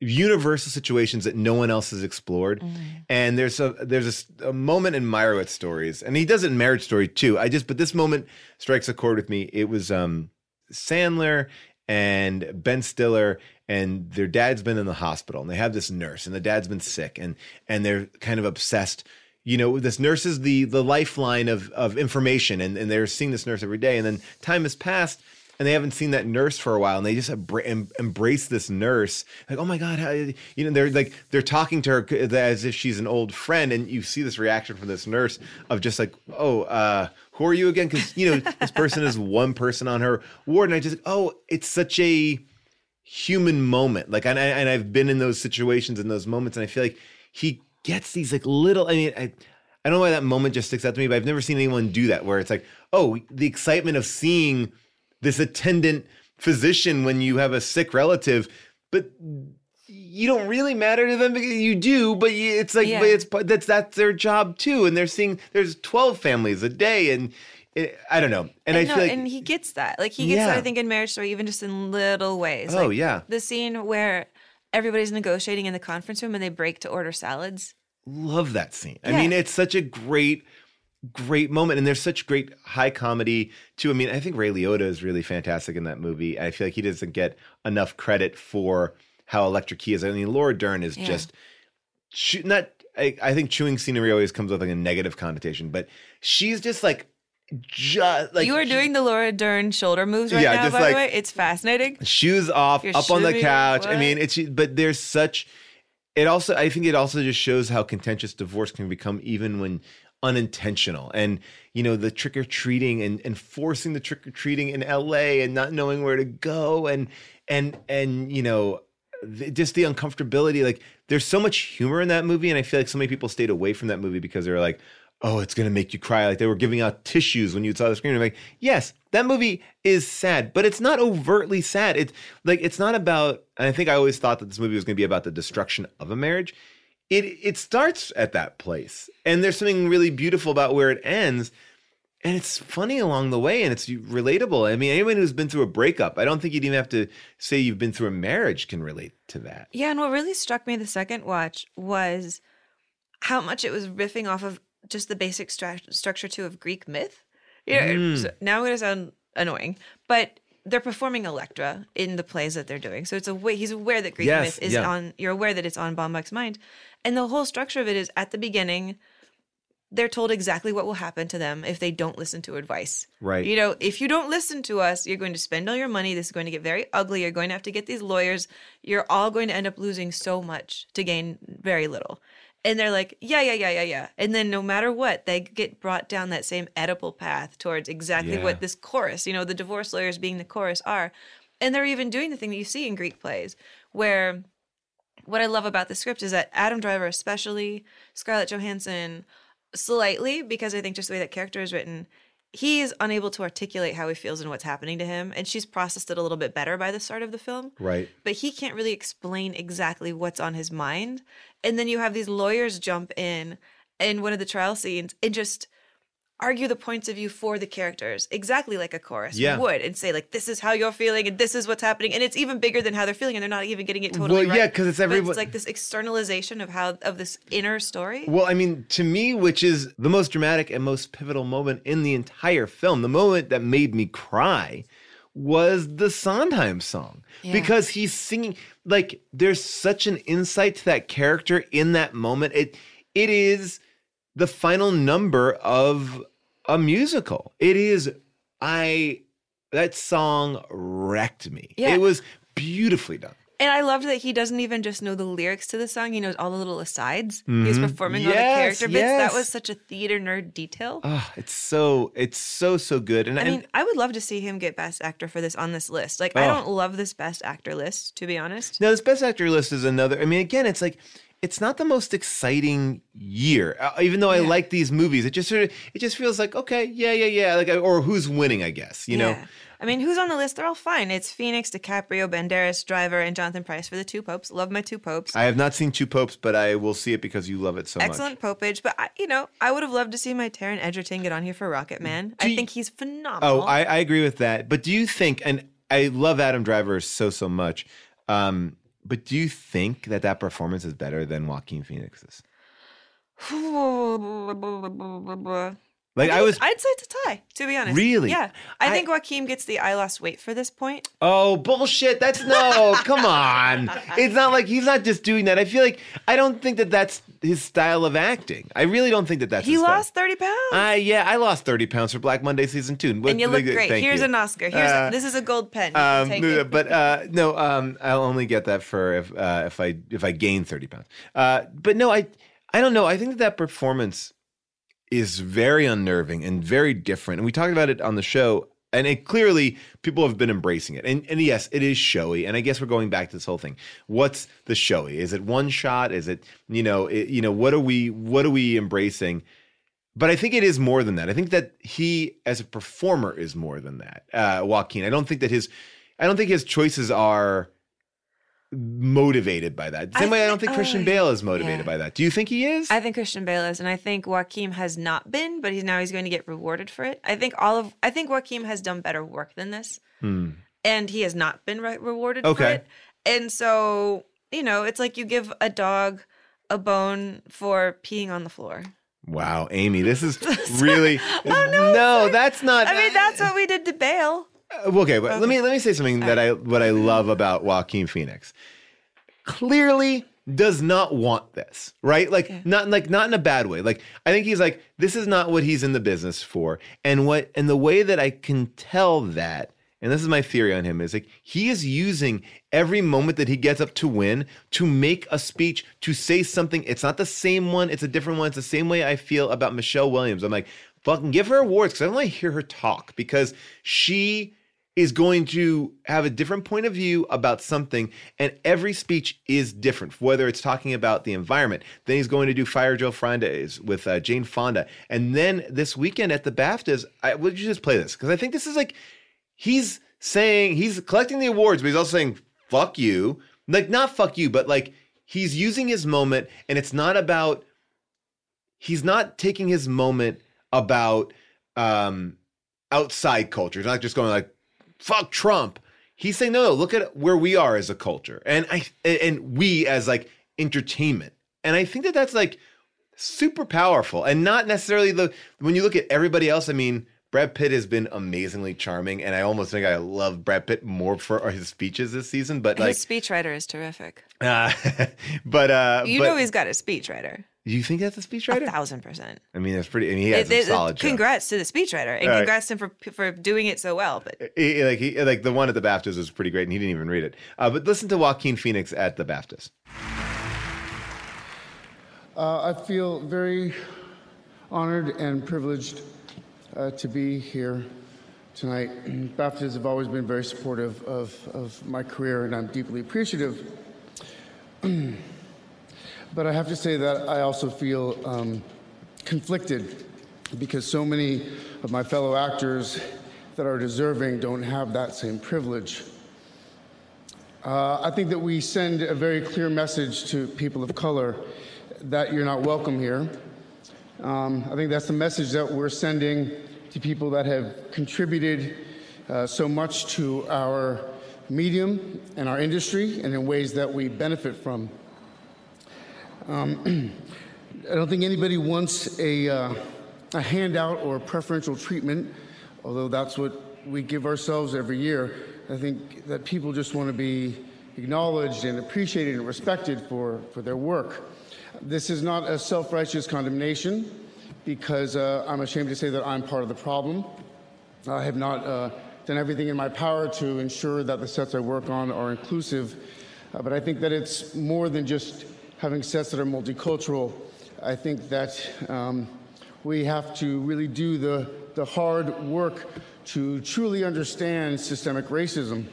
universal situations that no one else has explored. And there's a there's a a, moment in Meyerowitz stories, and he does it in Marriage Story too. I just but this moment strikes a chord with me. It was um Sandler and Ben Stiller and their dad's been in the hospital and they have this nurse and the dad's been sick and and they're kind of obsessed you know this nurse is the the lifeline of of information and, and they're seeing this nurse every day and then time has passed and they haven't seen that nurse for a while and they just em- embrace this nurse. Like oh my god how, you know they're like they're talking to her as if she's an old friend and you see this reaction from this nurse of just like oh uh who are you again? Because you know this person is one person on her ward and i just oh it's such a human moment. Like and, I, and i've been in those situations in those moments and i feel like he gets these like little i mean i i don't know why that moment just sticks out to me but i've never seen anyone do that where it's like oh the excitement of seeing this attendant physician when you have a sick relative but you don't really matter to them you do, but it's like Yeah. but it's that's that's their job too, and they're seeing there's twelve families a day, and it, I don't know, and, I no, feel like and he gets that. Like he gets that, I think, in Marriage Story, even just in little ways. Oh, Like, yeah. the scene where everybody's negotiating in the conference room and they break to order salads. love that scene. I mean, it's such a great, great moment, and there's such great high comedy too. I mean, I think Ray Liotta is really fantastic in that movie. I feel like he doesn't get enough credit for how electric he is. I mean, Laura Dern is Yeah. just chew, not. I, I think chewing scenery always comes with like a negative connotation, but she's just like, just like you are doing the Laura Dern shoulder moves right Yeah, now, just by like- the way. It's fascinating. shoes off, up on the couch. I mean, it's but there's such. It also, I think, it also just shows how contentious divorce can become, even when unintentional. And you know, the trick or treating and and forcing the trick or treating in L.A. and not knowing where to go, and and and you know, th- just the uncomfortability. Like, there's so much humor in that movie, and I feel like so many people stayed away from that movie because they were like. Oh, it's gonna make you cry. Like they were giving out tissues when you saw the screen. I'm like, yes, that movie is sad, but it's not overtly sad. It's like it's not about. And I think I always thought that this movie was gonna be about the destruction of a marriage. It it starts at that place, and there's something really beautiful about where it ends, and it's funny along the way, and it's relatable. I mean, anyone who's been through a breakup, I don't think you'd even have to say you've been through a marriage can relate to that. Yeah, and what really struck me the second watch was how much it was riffing off of just the basic stra- structure too of Greek myth. Yeah, Mm. so now I'm going to sound annoying, but they're performing Electra in the plays that they're doing. So it's a way he's aware that Greek Yes, myth is yeah. on. You're aware that it's on Baumbach's mind, and the whole structure of it is at the beginning. They're told exactly what will happen to them if they don't listen to advice. Right. You know, if you don't listen to us, you're going to spend all your money. This is going to get very ugly. You're going to have to get these lawyers. You're all going to end up losing so much to gain very little. And they're like, yeah, yeah, yeah, yeah, yeah. And then no matter what, they get brought down that same Oedipal path towards exactly Yeah. what this chorus, you know, the divorce lawyers being the chorus are. And they're even doing the thing that you see in Greek plays where what I love about the script is that Adam Driver, especially Scarlett Johansson, slightly because I think just the way that character is written, he is unable to articulate how he feels and what's happening to him, and she's processed it a little bit better by the start of the film. Right. But he can't really explain exactly what's on his mind, and then you have these lawyers jump in in one of the trial scenes and just argue the points of view for the characters exactly like a chorus Yeah. would and say like this is how you're feeling and this is what's happening and it's even bigger than how they're feeling and they're not even getting it totally Well, right yeah, 'cause it's everyone- it's like this externalization of how of this inner story Well, I mean, to me, which is the most dramatic and most pivotal moment in the entire film, the moment that made me cry was the Sondheim song Yeah. because he's singing like there's such an insight to that character in that moment. It it is the final number of a musical. It is I that song wrecked me. Yeah. It was beautifully done. And I loved that he doesn't even just know the lyrics to the song; he knows all the little asides. He's Mhm. performing all the character bits. yes. That was such a theater nerd detail. Oh, it's so it's so so good. And I mean, I would love to see him get Best Actor for this on this list. Like, I Oh. don't love this Best Actor list, to be honest. Now, this Best Actor list is another. I mean, again, it's like it's not the most exciting year. Uh, even though I like these movies, it just sort of it just feels like okay, yeah, yeah, yeah. Like or who's winning, I guess. You know. Yeah. I mean, who's on the list? They're all fine. It's Phoenix, DiCaprio, Banderas, Driver, and Jonathan Pryce for the two popes. Love my two popes. I have not seen Two Popes, but I will see it because you love it so much. Excellent popage, but I, you know, I would have loved to see my Taron Egerton get on here for Rocket Man. I you- think he's phenomenal. Oh, I, I agree with that. But do you think? And I love Adam Driver so so much. Um, but do you think that that performance is better than Joaquin Phoenix's? Like I, was. I'd say it's a tie, to be honest. Really? Yeah. I, I- think Joaquin gets the I lost weight for this point. Oh bullshit! That's no. come on. It's not like he's not just doing that. I feel like I don't think that that's his style of acting. I really don't think that that's. he his style. lost 30 pounds. Uh, yeah, I lost thirty pounds for Black Monday season two. What- and you look great. Here's you. an Oscar. Here's Uh, a, this is a gold pen. Um, but uh, no, um, I'll only get that for if uh, if I if I gain thirty pounds. Uh, but no, I I don't know. I think that that performance is very unnerving and very different. And we talked about it on the show, and it clearly people have been embracing it. And and yes, it is showy. And I guess we're going back to this whole thing. What's the showy? Is it one shot? Is it you know it, you know what are we what are we embracing? But I think it is more than that. I think that he, as a performer, is more than that. Uh, Joaquin. I don't think that his, I don't think his choices are motivated by that. Same way I don't think Christian Bale is motivated yeah. by that. Do you think he is? I think Christian Bale is, and I think Joaquin has not been, but he's now he's going to get rewarded for it. I think all of I think Joaquin has done better work than this, Hmm. and he has not been re- rewarded for it. And so you know, it's like you give a dog a bone for peeing on the floor. Wow, Amy, this is really oh, no, that's not. I mean, that's what we did to Bale. Uh, okay, but let me let me say something that I what I love about Joaquin Phoenix. Clearly does not want this, right? Like not like not in a bad way. Like I think he's like this is not what he's in the business for. And what and the way that I can tell that and this is my theory on him is like he is using every moment that he gets up to win to make a speech to say something it's not the same one it's a different one it's the same way i feel about michelle williams i'm like fucking give her awards because i don't want to hear her talk because she is going to have a different point of view about something and every speech is different whether it's talking about the environment then he's going to do fire joe fridays with uh, jane fonda and then this weekend at the baftas i would you just play this because i think this is like he's saying he's collecting the awards, but he's also saying "fuck you," like not "fuck you," but like he's using his moment, and it's not about. He's not taking his moment about um outside culture. He's not just going like "fuck Trump." He's saying, "No, no, look at where we are as a culture, and I and we as like entertainment." And I think that that's like super powerful, and not necessarily the when you look at everybody else. I mean. Brad Pitt has been amazingly charming, and I almost think I love Brad Pitt more for his speeches this season. But like, His speechwriter is terrific. uh, but uh, You but know he's got a speechwriter. You think that's a A speechwriter? thousand percent. I mean, that's pretty. I mean, he has It- it- solid. jokes. congrats to the speechwriter, and All right. congrats to him for for doing it so well. But He- like he, like the one at the BAFTAs was pretty great, and he didn't even read it. Uh, but listen to Joaquin Phoenix at the BAFTAs. Uh, I feel very honored and privileged uh, to be here tonight. BAFTAs have always been very supportive of, of my career, and I'm deeply appreciative. but I have to say that I also feel um, conflicted because so many of my fellow actors that are deserving don't have that same privilege. Uh, I think that we send a very clear message to people of color that you're not welcome here. Um, I think that's the message that we're sending to people that have contributed uh, so much to our medium and our industry and in ways that we benefit from. Um, I don't think anybody wants a, uh, a handout or preferential treatment, although that's what we give ourselves every year. I think that people just want to be acknowledged and appreciated and respected for, for their work. This is not a self righteous condemnation because uh, I'm ashamed to say that I'm part of the problem. I have not uh, done everything in my power to ensure that the sets I work on are inclusive, uh, but I think that it's more than just having sets that are multicultural. I think that um, we have to really do the, the hard work to truly understand systemic racism.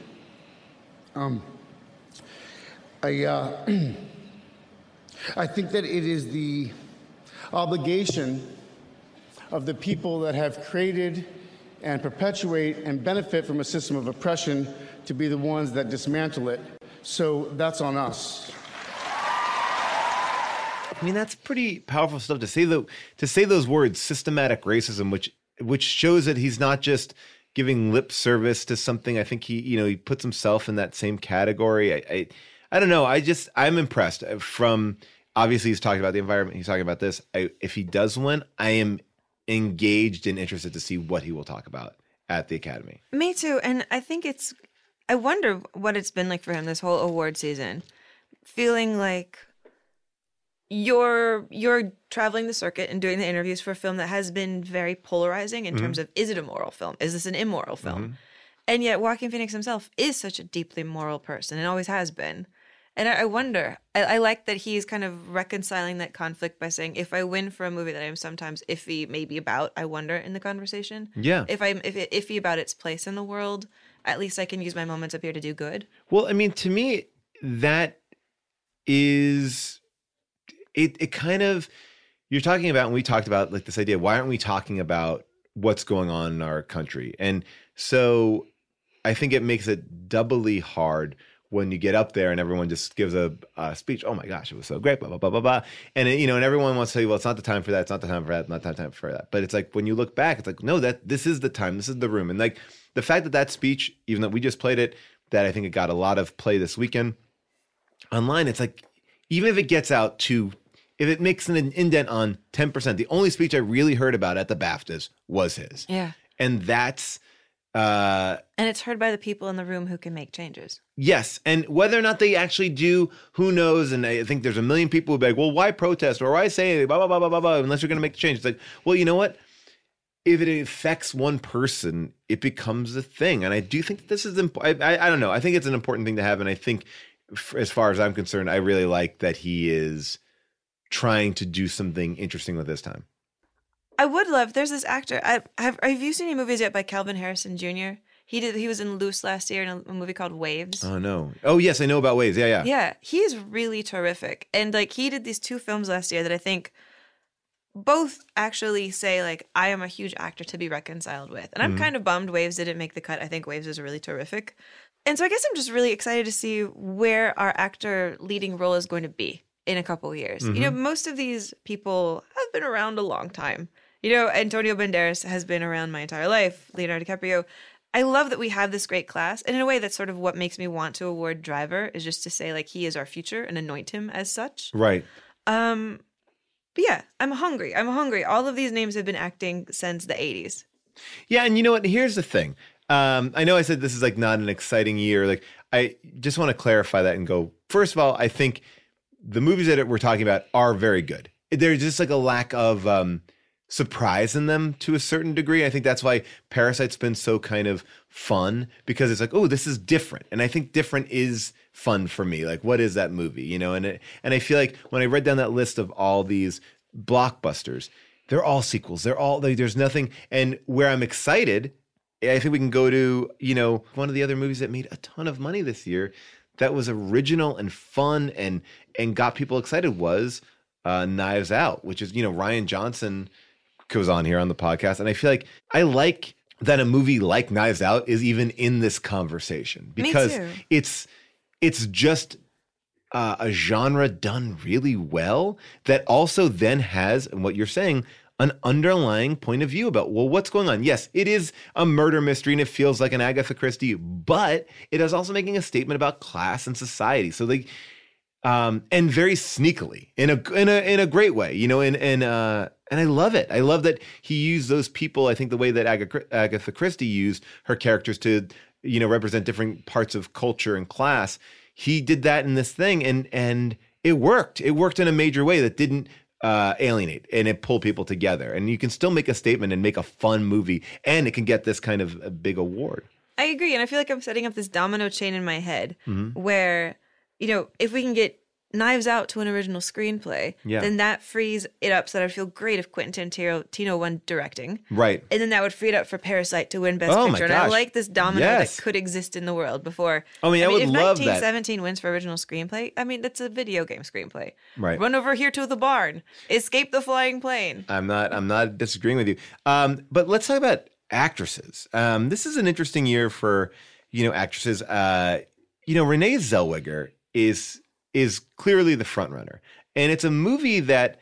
Um, I, uh, I think that it is the obligation of the people that have created and perpetuate and benefit from a system of oppression to be the ones that dismantle it. So that's on us. I mean, that's pretty powerful stuff to say. The to say those words, systematic racism, which which shows that he's not just giving lip service to something. I think he, you know, he puts himself in that same category. I, I, I don't know. I just I'm impressed uh, from. Obviously, he's talking about the environment. He's talking about this. I, if he does win, I am engaged and interested to see what he will talk about at the Academy. Me too. And I think it's, I wonder what it's been like for him this whole award season. Feeling like you're you're traveling the circuit and doing the interviews for a film that has been very polarizing in Mm-hmm. terms of is it a moral film? Is this an immoral film? And yet Joaquin Phoenix himself is such a deeply moral person and always has been. And I, I wonder, I, I like that he's kind of reconciling that conflict by saying, if I win for a movie that I'm sometimes iffy, maybe about, I wonder in the conversation. Yeah. If I'm if iffy about its place in the world, at least I can use my moments up here to do good. Well, I mean, to me, that is it. It kind of you're talking about, and we talked about like this idea. Why aren't we talking about what's going on in our country? And so, I think it makes it doubly hard when you get up there and everyone just gives a, a speech. Oh my gosh, it was so great, blah blah blah blah blah. And it, you know, and everyone wants to say, well, it's not the time for that. It's not the time for that. Not the time for that. But it's like when you look back, it's like no, that this is the time. This is the room. And like the fact that that speech, even though we just played it, that I think it got a lot of play this weekend online. It's like even if it gets out to if it makes an indent on 10%, the only speech I really heard about at the BAFTAs was his. Yeah. And that's uh And it's heard by the people in the room who can make changes. yes. And whether or not they actually do, who knows? And I think there's a million people who be like, well, why protest or why say anything, blah, blah, blah, blah, blah, blah, unless you're gonna make the change. It's like, well, you know what? If it affects one person, it becomes a thing. And I do think that this is important. I, I, I don't know. I think it's an important thing to have. And I think f- as far as I'm concerned, I really like that he is trying to do something interesting with this time. I would love. There's this actor. I have. Have you seen any movies yet by Kelvin Harrison Jr.? He did. He was in Luce last year in a, a movie called Waves. Oh no. Oh yes, I know about Waves. Yeah, yeah. Yeah, he is really terrific. And like he did these two films last year that I think both actually say like I am a huge actor to be reconciled with. And I'm Mhm. kind of bummed Waves didn't make the cut. I think Waves is really terrific. And so I guess I'm just really excited to see where our actor leading role is going to be in a couple years. You know, Mhm. most of these people have been around a long time. You know, Antonio Banderas has been around my entire life, Leonardo DiCaprio. I love that we have this great class. And in a way, that's sort of what makes me want to award Driver is just to say, like, he is our future and anoint him as such. Right. Um, but yeah, I'm hungry. I'm hungry. All of these names have been acting since the 80s. Yeah, and you know what? Here's the thing. Um, I know I said this is like not an exciting year. Like, I just want to clarify that and go. First of all, I think the movies that we're talking about are very good. There's just like a lack of um, surprise in them to a certain degree. I think that's why Parasite's been so kind of fun because it's like, oh, this is different, and I think different is fun for me. Like, what is that movie? You know, and it, and I feel like when I read down that list of all these blockbusters, they're all sequels. They're all there's nothing. And where I'm excited, I think we can go to you know one of the other movies that made a ton of money this year that was original and fun and and got people excited was uh, Knives Out, which is you know Rian Johnson goes on here on the podcast, and I feel like I like that a movie like Knives Out is even in this conversation because it's it's just uh, a genre done really well that also then has and what you're saying an underlying point of view about well what's going on yes it is a murder mystery and it feels like an agatha christie but it is also making a statement about class and society so like um and very sneakily in a in a in a great way you know and and uh and I love it. I love that he used those people. I think the way that Agatha, Agatha Christie used her characters to, you know, represent different parts of culture and class. He did that in this thing, and and it worked. It worked in a major way that didn't uh, alienate, and it pull people together. And you can still make a statement and make a fun movie, and it can get this kind of a big award. I agree. And I feel like I'm setting up this domino chain in my head Mhm. where, you know, if we can get Knives Out to an original screenplay, Yeah. then that frees it up so that I'd feel great if Quentin Tarantino won directing. Right. And then that would free it up for Parasite to win Best Oh my Picture. And I like this domino Yes. that could exist in the world before. I mean, I would if love that. 1917 wins for original screenplay, I mean, that's a video game screenplay. Right. Run over here to the barn. Escape the flying plane. I'm not. I'm not disagreeing with you. Um, but let's talk about actresses. Um, this is an interesting year for you know actresses. Uh, you know, Renee Zellweger is is clearly the front runner, and it's a movie that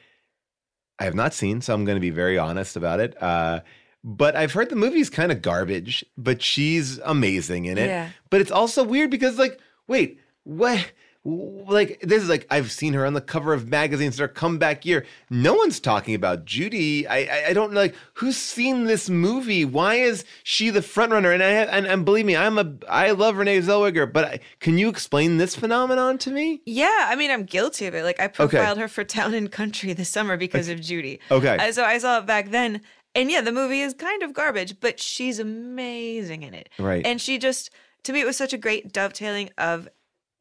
I have not seen, so I'm going to be very honest about it. Uh, but I've heard the movie's kind of garbage, but she's amazing in it. Yeah. But it's also weird because, like, wait, what? Like, this is like I've seen her on the cover of magazines. Their comeback year. No one's talking about Judy. I, I, I don't know, like who's seen this movie. Why is she the front runner? And I have, and, and believe me, I'm a I love Renee Zellweger. But I, can you explain this phenomenon to me? Yeah, I mean, I'm guilty of it. Like, I profiled her for Town and Country this summer because of Judy. Okay. Uh, so I saw it back then. And yeah, the movie is kind of garbage, but she's amazing in it. Right. And she just, to me, it was such a great dovetailing of,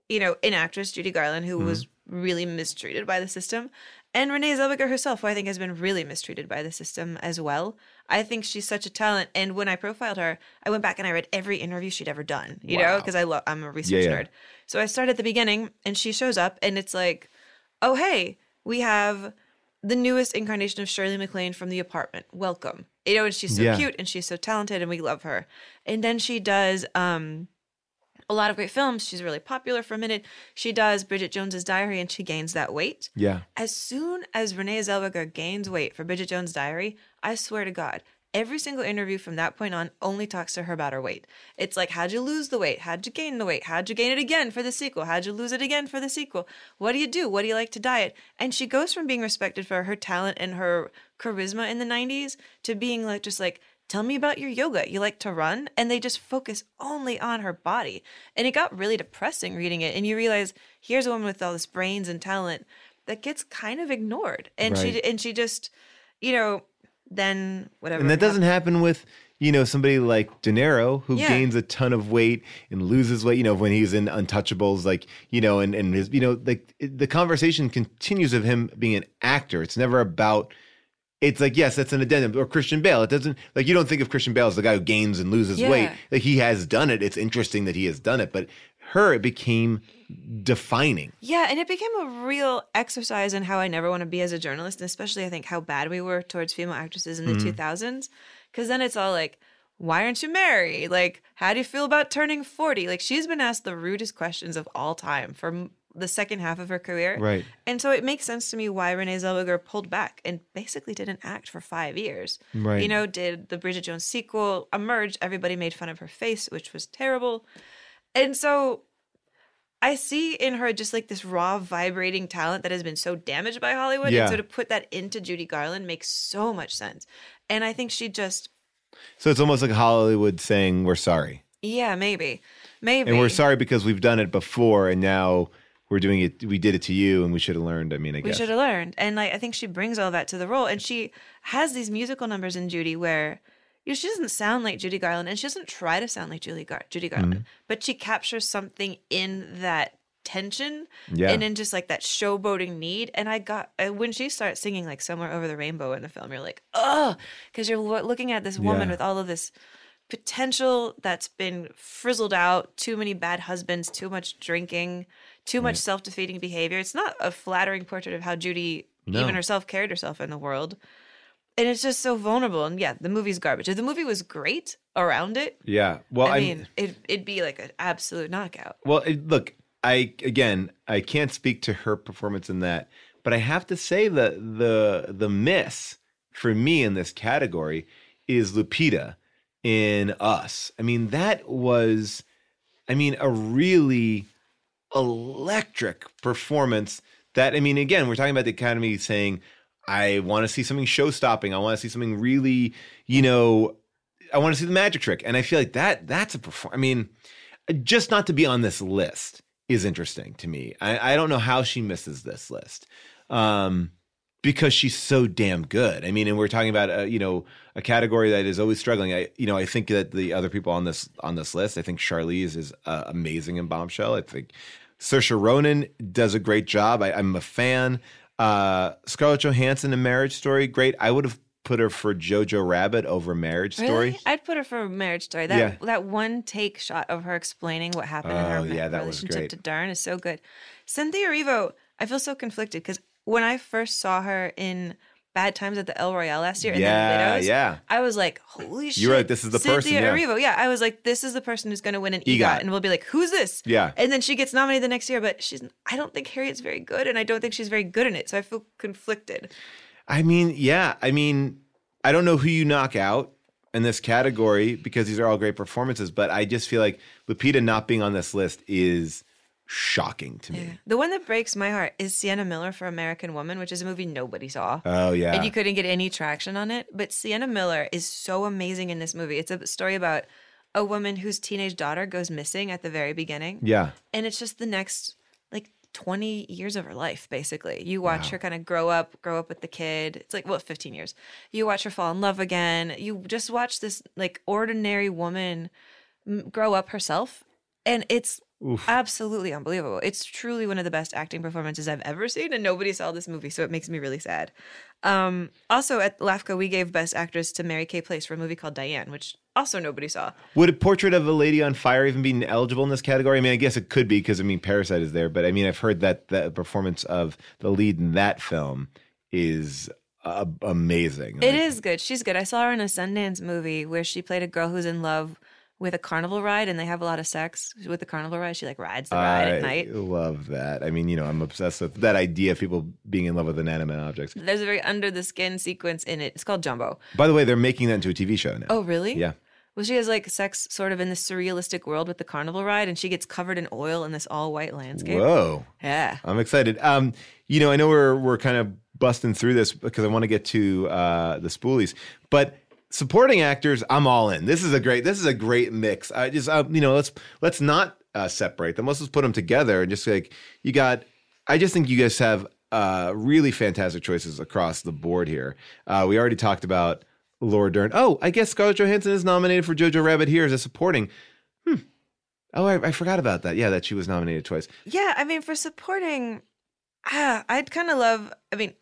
you know, an actress, Judy Garland, who was really mistreated by the system, and Renee Zellweger herself, who I think has been really mistreated by the system as well. I think she's such a talent. And when I profiled her, I went back and I read every interview she'd ever done, you know, because I love, I'm a research yeah. nerd. So I started at the beginning, and she shows up, and it's like, oh, hey, we have the newest incarnation of Shirley MacLaine from The Apartment. Welcome. You know, and she's so Yeah. cute and she's so talented, and we love her. And then she does um, a lot of great films. She's really popular for a minute. She does Bridget Jones's Diary and she gains that weight. Yeah. As soon as Renee Zellweger gains weight for Bridget Jones' Diary, I swear to God, every single interview from that point on only talks to her about her weight. It's like, how'd you lose the weight? How'd you gain the weight? How'd you gain it again for the sequel? How'd you lose it again for the sequel? What do you do? What do you like to diet? And she goes from being respected for her talent and her charisma in the 90s to being like, just like, tell me about your yoga. You like to run? And they just focus only on her body. And it got really depressing reading it. And you realize here's a woman with all this brains and talent that gets kind of ignored. And she and she just, you know, then whatever. And that doesn't happen with you know somebody like De Niro who Yeah. gains a ton of weight and loses weight. You know when he's in Untouchables, like you know, and and his you know like it- the conversation continues of him being an actor. It's never about. It's like yes, that's an addendum. Or Christian Bale. It doesn't like you don't think of Christian Bale as the guy who gains and loses weight. Yeah. Like he has done it. It's interesting that he has done it, but her it became defining. Yeah, and it became a real exercise in how I never want to be as a journalist, and especially I think how bad we were towards female actresses in the Mhm. 2000s. Because then it's all like, why aren't you married? Like, how do you feel about turning 40? Like, she's been asked the rudest questions of all time for the second half of her career. Right. And so it makes sense to me why Renee Zellweger pulled back and basically didn't act for five years. Right. You know, did the Bridget Jones sequel emerge? Everybody made fun of her face, which was terrible. And so I see in her just like this raw, vibrating talent that has been so damaged by Hollywood. Yeah. And so to put that into Judy Garland makes so much sense. And I think she just, So it's almost like Hollywood saying we're sorry. yeah, maybe. Maybe. And we're sorry because we've done it before and now we're doing it we did it to you and we should have learned. I mean, I we guess. should have learned. And like I think she brings all that to the role. And she has these musical numbers in Judy where you know, she doesn't sound like Judy Garland and she doesn't try to sound like Julie Gar- Judy Garland, Mhm. but she captures something in that tension Yeah. and in just like that showboating need. And I got when she starts singing like somewhere over the rainbow in the film, you're like, oh, because you're looking at this woman Yeah. with all of this potential that's been frizzled out, too many bad husbands, too much drinking, too much Right. self defeating behavior. It's not a flattering portrait of how Judy No. even herself carried herself in the world. And it's just so vulnerable. And yeah, the movie's garbage. If the movie was great around it, Yeah. Well, I I mean, it, it'd be like an absolute knockout. Well, it, look, I again, I can't speak to her performance in that, but I have to say that the the miss for me in this category is Lupita in Us. I mean, that was, I mean, a really electric performance. That I mean, again, we're talking about the Academy saying, I want to see something show stopping. I want to see something really, you know, I want to see the magic trick. And I feel like that that's a perform. I mean, just not to be on this list is interesting to me. I, I don't know how she misses this list. Um, because she's so damn good. I mean, and we're talking about uh, you know a category that is always struggling. I you know I think that the other people on this on this list, I think Charlize is uh, amazing in Bombshell. I think Saoirse Ronan does a great job. I, I'm a fan. Uh, Scarlett Johansson in Marriage Story, great. I would have put her for Jojo Rabbit over Marriage Story. Really? I'd put her for Marriage Story. That Yeah. that one take shot of her explaining what happened in her Oh, ma- yeah, that was relationship to Dern is so good. Cynthia Erivo, I feel so conflicted because when I first saw her in Bad Times at the El Royale last year, and Yeah, then yeah. I was like, holy shit! You're right, this is the person, Cynthia yeah. Erivo. Yeah, I was like, this is the person who's going to win an EGOT. EGOT. and we'll be like, who's this? Yeah. And then she gets nominated the next year, but she's. I don't think Harriet's very good, and I don't think she's very good in it, so I feel conflicted. I mean, yeah. I mean, I don't know who you knock out in this category because these are all great performances, but I just feel like Lupita not being on this list is shocking to me. The one that breaks my heart is Sienna Miller for American Woman, which is a movie nobody saw. Oh, yeah. And you couldn't get any traction on it. But Sienna Miller is so amazing in this movie. It's a story about a woman whose teenage daughter goes missing at the very beginning. Yeah. And it's just the next like 20 years of her life, basically. You watch Wow. her kind of grow up, grow up with the kid. It's like, well, 15 years. You watch her fall in love again. You just watch this like ordinary woman m- grow up herself. And it's Oof. absolutely unbelievable. It's truly one of the best acting performances I've ever seen, and nobody saw this movie, so it makes me really sad. Um, also, at LAFCA, we gave Best Actress to Mary Kay Place for a movie called Diane, which also nobody saw. Would a portrait of a lady on fire even be eligible in this category? I mean, I guess it could be because I mean, Parasite is there, but I mean, I've heard that the performance of the lead in that film is uh, amazing. It is good. She's good. I saw her in a Sundance movie where she played a girl who's in love with a carnival ride, and they have a lot of sex with the carnival ride. She like rides the ride I at night. love that. I mean, you know, I'm obsessed with that idea of people being in love with inanimate objects. There's a very under the skin sequence in it. It's called Jumbo. By the way, they're making that into a TV show now. Oh, really? Yeah. Well, she has like sex sort of in this surrealistic world with the carnival ride, and she gets covered in oil in this all white landscape. Whoa. Yeah. I'm excited. Um, you know, I know we're we're kind of busting through this because I want to get to uh, the spoolies, but supporting actors, I'm all in. This is a great. This is a great mix. I just, uh, you know, let's let's not uh, separate them. Let's just put them together and just like you got. I just think you guys have uh, really fantastic choices across the board here. Uh, we already talked about Laura Dern. Oh, I guess Scarlett Johansson is nominated for Jojo Rabbit here as a supporting. Hmm. Oh, I, I forgot about that. Yeah, that she was nominated twice. Yeah, I mean, for supporting, ah, I'd kind of love. I mean,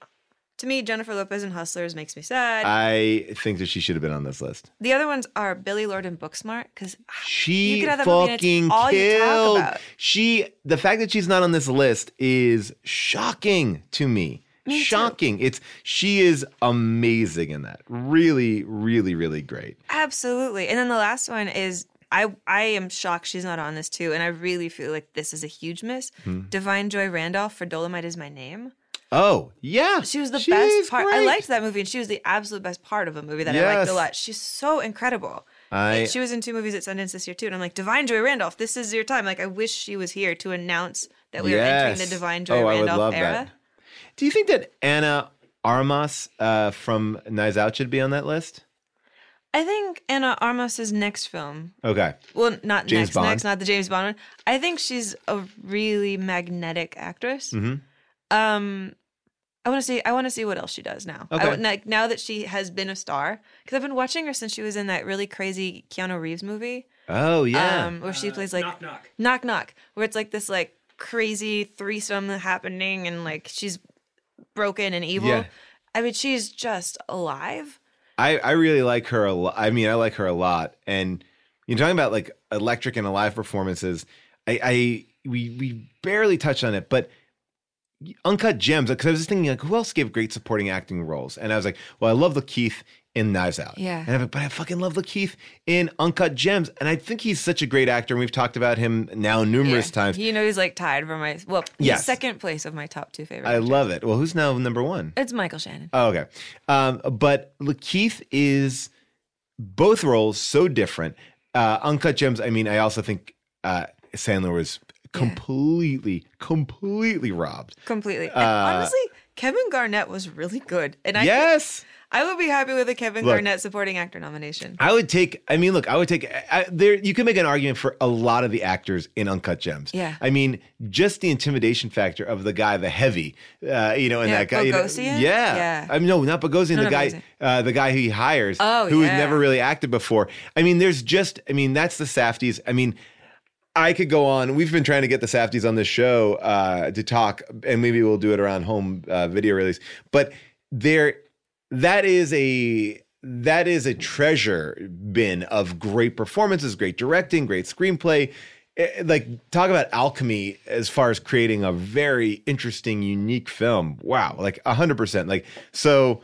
to me, Jennifer Lopez and Hustlers makes me sad. I think that she should have been on this list. the other ones are Billie Lourd and Booksmart because She You could have that movie and it's fucking all you talk killed. about. She the fact that she's not on this list is shocking to me. Me too. shocking. It's she is amazing in that. Really, really, really great. absolutely. And then the last one is I I am shocked she's not on this too, and I really feel like this is a huge miss. Hmm. Da'Vine Joy Randolph for Dolemite is my name. Oh, yeah. She was the She's best part. I liked that movie, and she was the absolute best part of a movie that I liked a lot. She's so incredible. I And she was in two movies at Sundance this year too, and I'm like, Da'Vine Joy Randolph, this is your time. Like, I wish she was here to announce that we are entering the Da'Vine Joy Oh, I would Randolph love era. that. Do you think that Anna Armas uh, from Knives Out should be on that list? I think Anna Armas's next film. Okay. Well, not James next, Bond? next, not the James Bond one. I think she's a really magnetic actress. hmm Um, I want to see. I want to see what else she does now. I Okay. want- like now that she has been a star, because I've been watching her since she was in that really crazy Keanu Reeves movie. Oh yeah. um, where she plays like knock knock knock knock, where it's like this like crazy threesome happening, and like she's broken and evil. Yeah. I mean, she's just alive. I, I really like her a lot. I mean, I like her a lot. And you're talking about like electric and alive performances. I, I we we barely touched on it, but Uncut Gems. Because I was just thinking, like, who else gave great supporting acting roles? And I was like, well, I love LaKeith in Knives Out. Yeah. And I'm like, but I fucking love LaKeith in Uncut Gems, and I think he's such a great actor. And we've talked about him now numerous Yeah. times. You know, he's like tied for my well, Yes. second place of my top two favorite. I actors. love it. Well, who's now number one? It's Michael Shannon. Oh, okay. Um, but LaKeith is both roles so different. Uh, Uncut Gems. I mean, I also think uh, Sandler was completely, completely robbed. Completely. Uh, honestly, Kevin Garnett was really good. And I yes, I would be happy with a Kevin Look. Garnett supporting actor nomination. I would take. I mean, look, I would take. I, there, you can make an argument for a lot of the actors in Uncut Gems. Yeah. I mean, just the intimidation factor of the guy, the heavy, uh, you know, and Yeah, that guy. you know- Bogosian? yeah. Yeah. I mean, no, not Bogosian. No, the no, guy, Bogosian. uh, the guy who he hires. Oh, who yeah. had never really acted before. I mean, there's just. I mean, that's the Safdies. I mean. I could go on. We've been trying to get the Safdies on this show uh, to talk, and maybe we'll do it around home uh, video release. But there, that is a that is a treasure bin of great performances, great directing, great screenplay. Eh, Like talk about alchemy as far as creating a very interesting, unique film. Wow, like a hundred percent. Like so.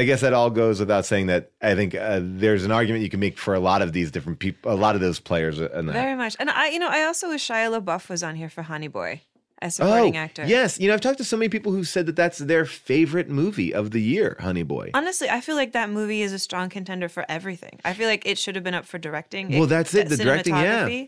I guess that all goes without saying that I think uh, there's an argument you can make for a lot of these different people, a lot of those players. Very much. And I, you know, I also wish Shia LaBeouf was on here for Honey Boy as supporting actor. Oh, Yes, you know I've talked to so many people who said that that's their favorite movie of the year, Honey Boy. Honestly, I feel like that movie is a strong contender for everything. I feel like it should have been up for directing. Well, that's it, the directing, yeah.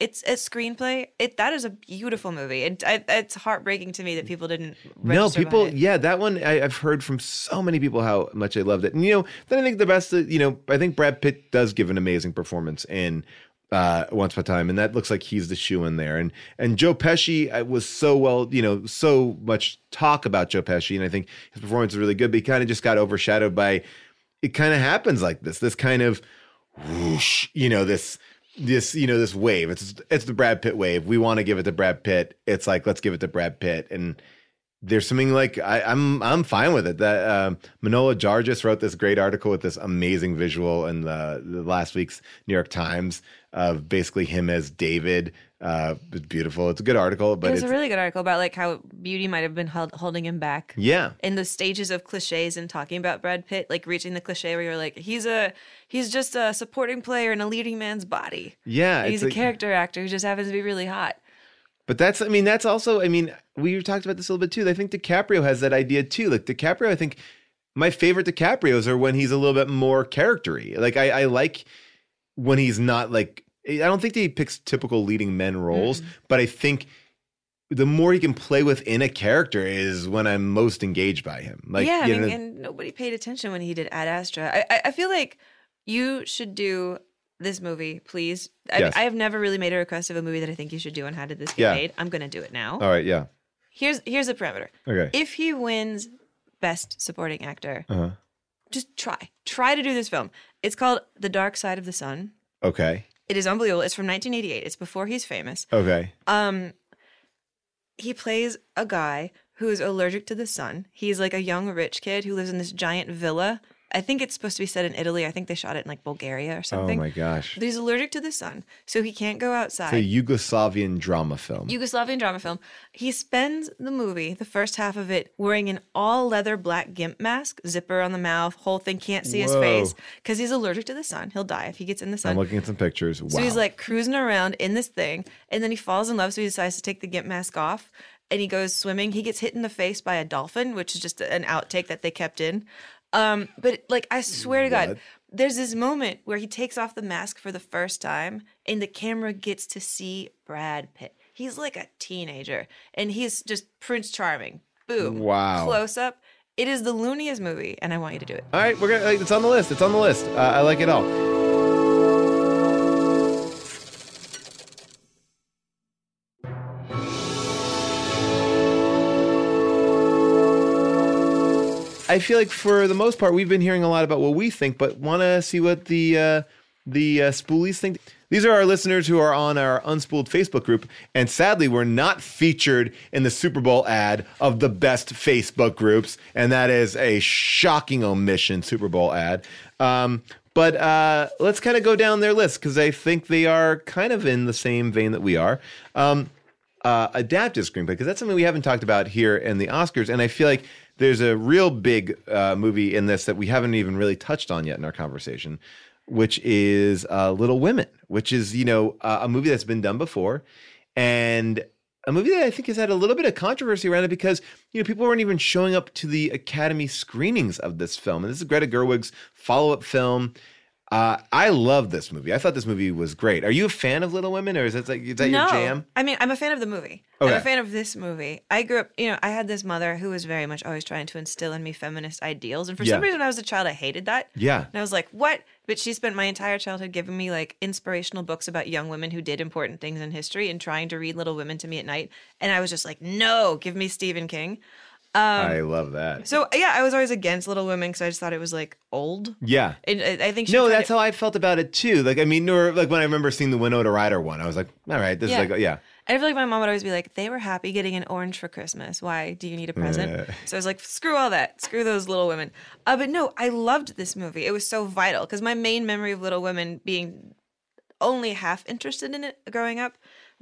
It's a screenplay. It that is a beautiful movie. It, I, it's heartbreaking to me that people didn't. No, people, yeah, that one I, I've heard from so many people how much they loved it. And you know, then I think the best, uh, you know, I think Brad Pitt does give an amazing performance in uh, Once Upon a Time, and that looks like he's the shoe in there. And and Joe Pesci uh, was so well, you know, so much talk about Joe Pesci, and I think his performance is really good, but he kind of just got overshadowed by. It kind of happens like this. This kind of whoosh, you know, this this you know this wave. It's it's the Brad Pitt wave. We want to give it to Brad Pitt. It's like let's give it to Brad Pitt and there's something like I, I'm I'm fine with it. That um, Manohla Dargis wrote this great article with this amazing visual in the, the last week's New York Times of basically him as David. Uh, it's beautiful. It's a good article, but it was it's a really good article about like how beauty might have been held, holding him back. yeah, in the stages of cliches and talking about Brad Pitt, like reaching the cliche where you're like, he's a he's just a supporting player in a leading man's body. yeah. he's a like- character actor who just happens to be really hot. But that's, I mean, that's also, I mean, we talked about this a little bit too. I think DiCaprio has that idea too. Like DiCaprio, I think my favorite DiCaprios are when he's a little bit more charactery. Like I, I like when he's not like, I don't think that he picks typical leading men roles, mm-hmm. but I think the more he can play within a character is when I'm most engaged by him. Like, yeah, I mean, know, and nobody paid attention when he did Ad Astra. I, I, I feel like you should do this movie, please. I, Yes. I have never really made a request of a movie that I think you should do, and how did this get Yeah. made? I'm gonna do it now. all right. Yeah. Here's here's the parameter. Okay. If he wins Best Supporting Actor, Uh-huh. just try try to do this film. It's called The Dark Side of the Sun. Okay. It is unbelievable. It's from 1988. It's before he's famous. Okay. Um, he plays a guy who is allergic to the sun. He's like a young rich kid who lives in this giant villa. I think it's supposed to be set in Italy. I think they shot it in like Bulgaria or oh something. Oh my gosh. But he's allergic to the sun, so he can't go outside. It's a Yugoslavian drama film. Yugoslavian drama film. He spends the movie, the first half of it, wearing an all leather black gimp mask, zipper on the mouth, whole thing, can't see his face because he's allergic to the sun. He'll die if he gets in the sun. I'm looking at some pictures. Wow. So he's like cruising around in this thing, and then he falls in love. So he decides to take the gimp mask off, and he goes swimming. He gets hit in the face by a dolphin, which is just an outtake that they kept in. Um, but like I swear to God, there's this moment where he takes off the mask for the first time, and the camera gets to see Brad Pitt. He's like a teenager, and he's just Prince Charming. Boom. Wow. Close up. It is the looniest movie, and I want you to do it. All right, we're gonna. It's on the list. It's on the list. Uh, I like it all. I feel like for the most part, we've been hearing a lot about what we think, but want to see what the uh, the uh, spoolies think. These are our listeners who are on our Unspooled Facebook group, and sadly, we're not featured in the Super Bowl ad of the best Facebook groups, and that is a shocking omission. Super Bowl ad. Um, but uh, let's kind of go down their list because I think they are kind of in the same vein that we are. Um, uh, adaptive screenplay because that's something we haven't talked about here in the Oscars, and I feel like there's a real big uh, movie in this that we haven't even really touched on yet in our conversation, which is uh, Little Women, which is you know uh, a movie that's been done before, and a movie that I think has had a little bit of controversy around it because you know people weren't even showing up to the Academy screenings of this film, and this is Greta Gerwig's follow-up film. Uh, I love this movie. I thought this movie was great. Are you a fan of Little Women, or is that like is that your jam? I mean, I'm a fan of the movie. I'm a fan of this movie. I grew up, you know, I had this mother who was very much always trying to instill in me feminist ideals. And for some reason, when I was a child, I hated that. Yeah. And I was like, what? But she spent my entire childhood giving me like inspirational books about young women who did important things in history and trying to read Little Women to me at night. And I was just like, no, give me Stephen King. Um, I love that. so yeah, I was always against Little Women because I just thought it was like old. Yeah. And I think she No, that's how I felt about it too. Like, I mean, or like when I remember seeing the Winona Ryder one, I was like, all right, this Yeah. is like, yeah. And I feel like my mom would always be like, they were happy getting an orange for Christmas. Why do you need a present? Yeah. So I was like, screw all that. Screw those little women. Uh, but no, I loved this movie. It was so vital because my main memory of Little Women being only half interested in it growing up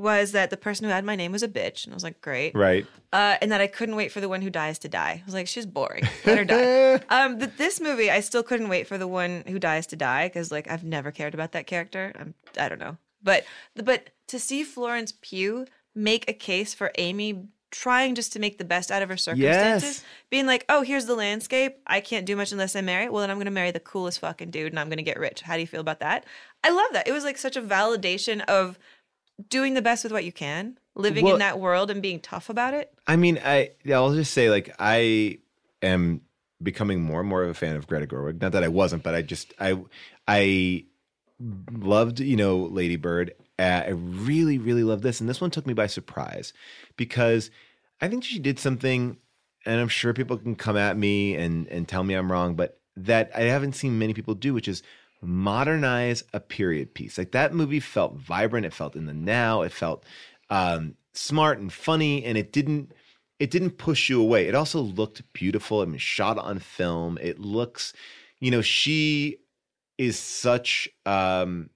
was that the person who had my name was a bitch. And I was like, great. Right. Uh, and that I couldn't wait for the one who dies to die. I was like, she's boring. Let her die. um, but this movie, I still couldn't wait for the one who dies to die because, like, I've never cared about that character. I'm, I don't know. But but to see Florence Pugh make a case for Amy trying just to make the best out of her circumstances, Yes. being like, oh, here's the landscape. I can't do much unless I marry. Well, then I'm going to marry the coolest fucking dude and I'm going to get rich. How do you feel about that? I love that. It was like such a validation of doing the best with what you can, living Well- in that world and being tough about it. I mean, I I'll just say like I am becoming more and more of a fan of Greta Gerwig. Not that I wasn't, but I just I I loved you know Lady Bird. Uh, I really really loved this, and this one took me by surprise because I think she did something, and I'm sure people can come at me and and tell me I'm wrong, but that I haven't seen many people do, which is modernize a period piece. Like that movie felt vibrant. It felt in the now. It felt um, smart and funny, and it didn't it didn't push you away. It also looked beautiful. I mean, shot on film. It looks, you know, she is such um,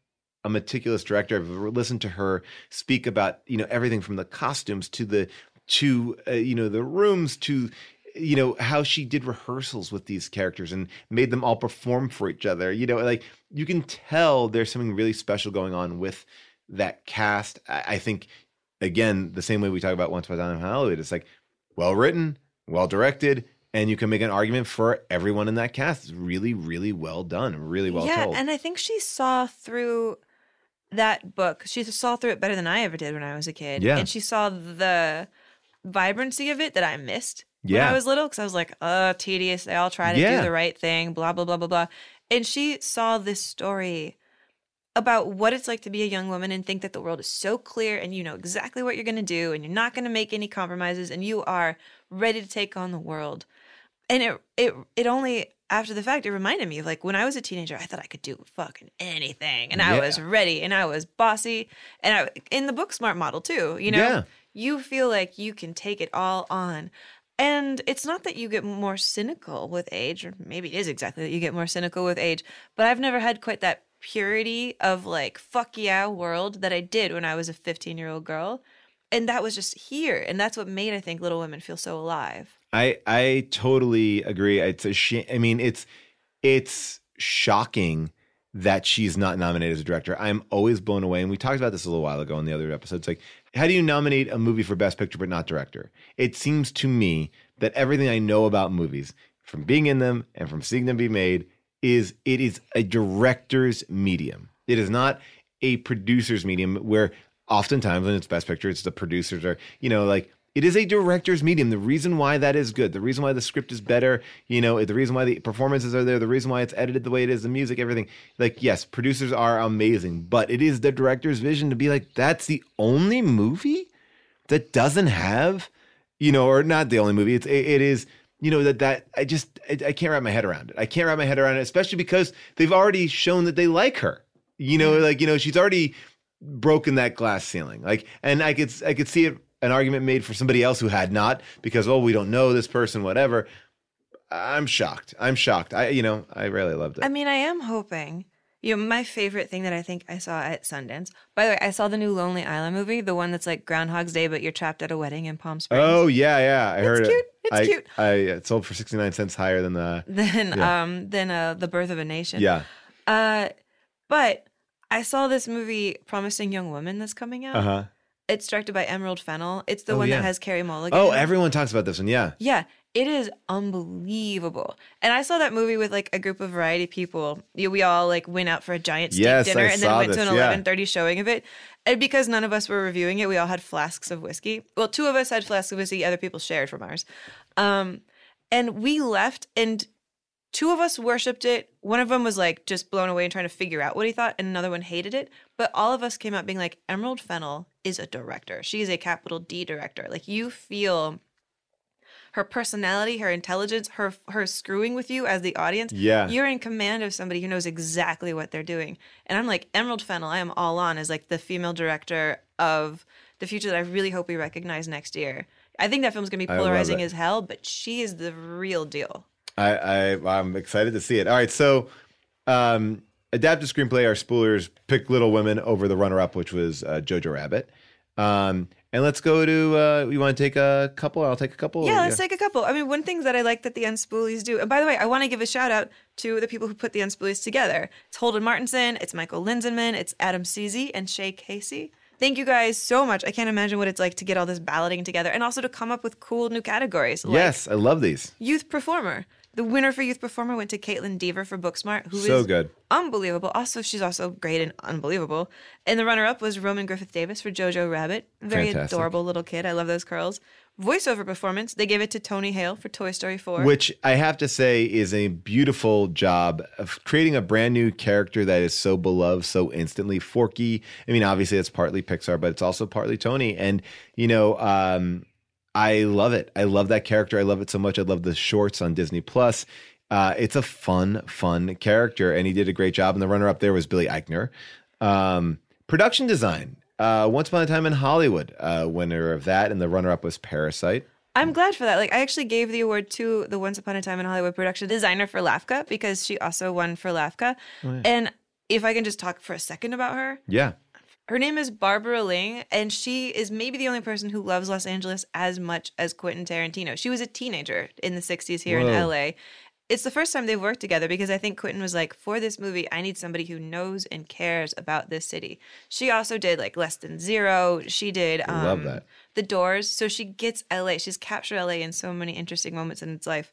a meticulous director. I've listened to her speak about, you know, everything from the costumes to the to uh, you know the rooms to you know how she did rehearsals with these characters and made them all perform for each other you know like you can tell there's something really special going on with that cast i, I think again the same way we talk about once upon a time in hollywood it's like well written well directed and you can make an argument for everyone in that cast it's really really well done really well yeah, told and I think she saw through that book. She saw through it better than I ever did when I was a kid. Yeah. And she saw the vibrancy of it that I missed when Yeah. I was little because I was like, uh, tedious. They all try to Yeah. do the right thing, blah, blah, blah, blah, blah. And she saw this story about what it's like to be a young woman and think that the world is so clear and you know exactly what you're going to do and you're not going to make any compromises and you are ready to take on the world. And it it it only after the fact it reminded me of like when I was a teenager I thought I could do fucking anything and I Yeah. was ready and I was bossy and I in the book smart model too, you know. Yeah. You feel like you can take it all on. And it's not that you get more cynical with age, or maybe it is exactly that you get more cynical with age, but I've never had quite that purity of like, fuck yeah world that I did when I was a 15 year old girl. And that was just here. And that's what made, I think, Little Women feel so alive. I I totally agree. It's a shame. I mean, it's it's shocking that she's not nominated as a director. I'm always blown away, and we talked about this a little while ago in the other episodes. Like, how do you nominate a movie for Best Picture but not director? It seems to me that everything I know about movies, from being in them and from seeing them be made, is it is a director's medium. It is not a producer's medium where oftentimes when it's best picture it's the producers are you know like it is a director's medium. The reason why that is good the reason why the script is better you know the reason why the performances are there the reason why it's edited the way it is the music everything. Like yes producers are amazing but it is the director's vision to be like that's the only movie that doesn't have you know or not the only movie. It's it, it is you know that that i just I, I can't wrap my head around it. I can't wrap my head around it especially because they've already shown that they like her. You know mm-hmm. like you know she's already broken that glass ceiling. Like and i could i could see it an argument made for somebody else who had not because oh we don't know this person whatever i'm shocked i'm shocked i you know i really loved it I mean, I am hoping. You know, my favorite thing that I think I saw at Sundance. By the way, I saw the new Lonely Island movie, the one that's like Groundhog's Day, but you're trapped at a wedding in Palm Springs. oh yeah yeah i heard cute. it It's I, cute. i it sold for 69 cents higher than the Than Yeah. um than uh the birth of a nation. yeah Uh, but I saw this movie, Promising Young Woman, that's coming out. uh-huh It's directed by Emerald Fennell. It's the Oh, one yeah. that has Carey Mulligan. oh everyone talks about this one yeah Yeah, it is unbelievable. And I saw that movie with like a group of variety people. We all like went out for a giant steak Yes, dinner I and then went to this, an yeah. eleven thirty showing of it. And because none of us were reviewing it, we all had flasks of whiskey. Well, two of us had flasks of whiskey. Other people shared from ours. Um, and we left, and two of us worshipped it. One of them was like just blown away and trying to figure out what he thought, and another one hated it. But all of us came out being like, Emerald Fennell is a director. She is a capital D director. Like you feel her personality, her intelligence, her her screwing with you as the audience. Yeah. You're in command of somebody who knows exactly what they're doing. And I'm like, Emerald Fennell, I am all on as like the female director of the future that I really hope we recognize next year. I think that film's gonna be polarizing as hell, but she is the real deal. I, I I'm excited to see it. All right, so um, adapted screenplay. Our spoolers picked Little Women over the runner-up, which was uh, Jojo Rabbit. Um, and let's go to. Uh, you want to take a couple? I'll take a couple. Yeah, let's take a couple. I mean, one thing that I like that the Unspoolies do, and by the way, I want to give a shout out to the people who put the Unspoolies together. It's Holden Martinson, it's Michael Linsenman, it's Adam Seasy, and Shay Casey. Thank you guys so much. I can't imagine what it's like to get all this balloting together and also to come up with cool new categories. Like yes, I love these. Youth Performer. The winner for Youth Performer went to Kaitlyn Dever for Booksmart, who is So good. unbelievable. Also, she's also great and unbelievable. And the runner-up was Roman Griffin Davis for Jojo Rabbit. Very Fantastic. adorable little kid. I love those curls. Voiceover performance, they gave it to Tony Hale for Toy Story 4. Which I have to say is a beautiful job of creating a brand new character that is so beloved so instantly. Forky, I mean, obviously it's partly Pixar, but it's also partly Tony. And, you know, um, I love it. I love that character. I love it so much. I love the shorts on Disney Plus. Uh, it's a fun, fun character, and he did a great job. And the runner up there was Billy Eichner. Um, production design. Uh, Once Upon a Time in Hollywood, uh, winner of that, and the runner up was Parasite. I'm glad for that. Like, I actually gave the award to the Once Upon a Time in Hollywood production designer for LAFCA because she also won for LAFCA. Oh, yeah. And if I can just talk for a second about her, Yeah. Her name is Barbara Ling, and she is maybe the only person who loves Los Angeles as much as Quentin Tarantino. She was a teenager in the 60s here in LA. It's the first time they've worked together because I think Quentin was like, for this movie, I need somebody who knows and cares about this city. She also did like Less Than Zero. She did um, love that. The Doors. So she gets LA. She's captured LA in so many interesting moments in its life.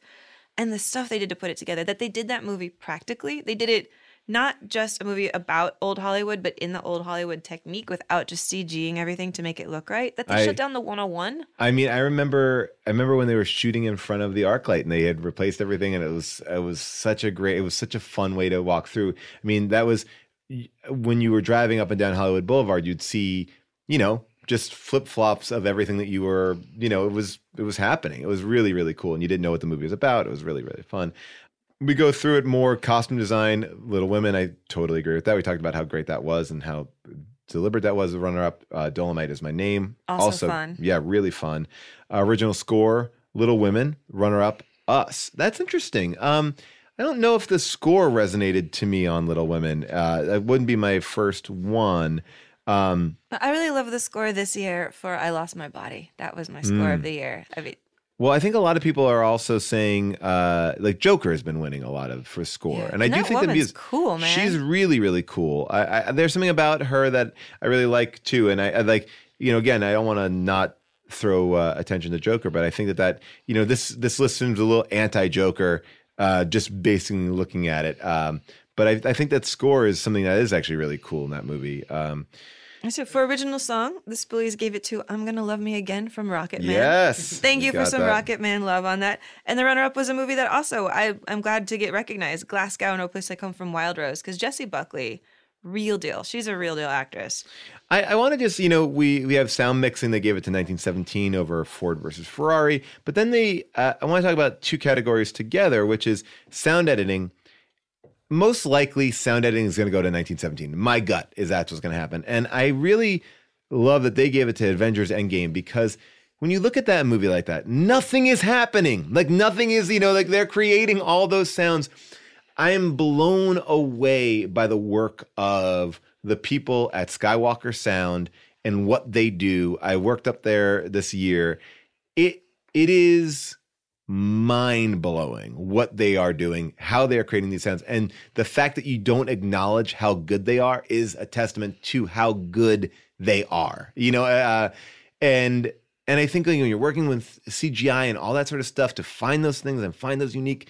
And the stuff they did to put it together, that they did that movie practically. They did it not just a movie about old Hollywood, but in the old Hollywood technique without just CGing everything to make it look right. That they I- shut down the 101. I mean, I remember I remember when they were shooting in front of the ArcLight and they had replaced everything and it was it was such a great it was such a fun way to walk through. I mean, that was when you were driving up and down Hollywood Boulevard, you'd see, you know, just flip-flops of everything that you were, you know, it was it was happening. It was really really cool and you didn't know what the movie was about. It was really really fun. We go through it more costume design, Little Women. I totally agree with that. We talked about how great that was and how deliberate that was. The runner up, uh, Dolomite is my name. Also fun. Yeah, really fun. Uh, original score, Little Women. Runner up, Us. That's interesting. Um, I don't know if the score resonated to me on Little Women. Uh, that wouldn't be my first one. Um, I really love the score this year for I Lost My Body. That was my score Mm. of the year. I mean, well, I think a lot of people are also saying, uh, like Joker has been winning a lot of for score, and I do think that music cool, man. She's really, really cool. I, I, there's something about her that I really like too, and I, I like, you know, again, I don't want to not throw uh, attention to Joker, but I think that that you know this this list seems a little anti-Joker, uh, just basically looking at it. Um, but I, I think that score is something that is actually really cool in that movie. Um, So for original song, the Spoolies gave it to "I'm Gonna Love Me Again" from Rocket Man. Yes, thank you you for some that. Rocket Man love on that. And the runner-up was a movie that also I I'm glad to get recognized. Glasgow, No Place I Come From, Wild Rose, because Jessie Buckley, real deal. She's a real deal actress. I, I want to just, you know, we we have sound mixing. They gave it to 1917 over Ford versus Ferrari, but then they, uh, I want to talk about two categories together, which is sound editing. Most likely, sound editing is going to go to 1917. My gut is that's what's going to happen, and I really love that they gave it to Avengers Endgame because when you look at that movie like that, nothing is happening. Like nothing is, you know, like they're creating all those sounds. I am blown away by the work of the people at Skywalker Sound and what they do. I worked up there this year. It it is mind blowing what they are doing, how they are creating these sounds, and the fact that you don't acknowledge how good they are is a testament to how good they are. You know, uh, and and I think like, when you're working with CGI and all that sort of stuff to find those things and find those unique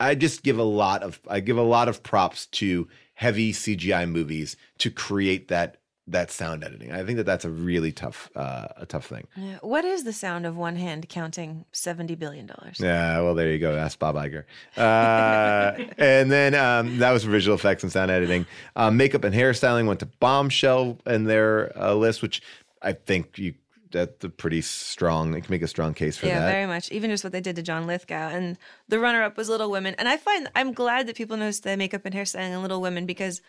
I just give a lot of I give a lot of props to heavy CGI movies to create that that sound editing. I think that that's a really tough uh, a tough thing. Yeah. What is the sound of one hand counting seventy billion dollars? Yeah, well, there you go. Ask Bob Iger. Uh, and then um, that was visual effects and sound editing. Um, makeup and hairstyling went to Bombshell in their uh, list, which I think you that's a pretty strong. You can make a strong case for yeah, that. Yeah, very much. Even just what they did to John Lithgow, and the runner-up was Little Women. And I find I'm glad that people notice the makeup and hairstyling in Little Women because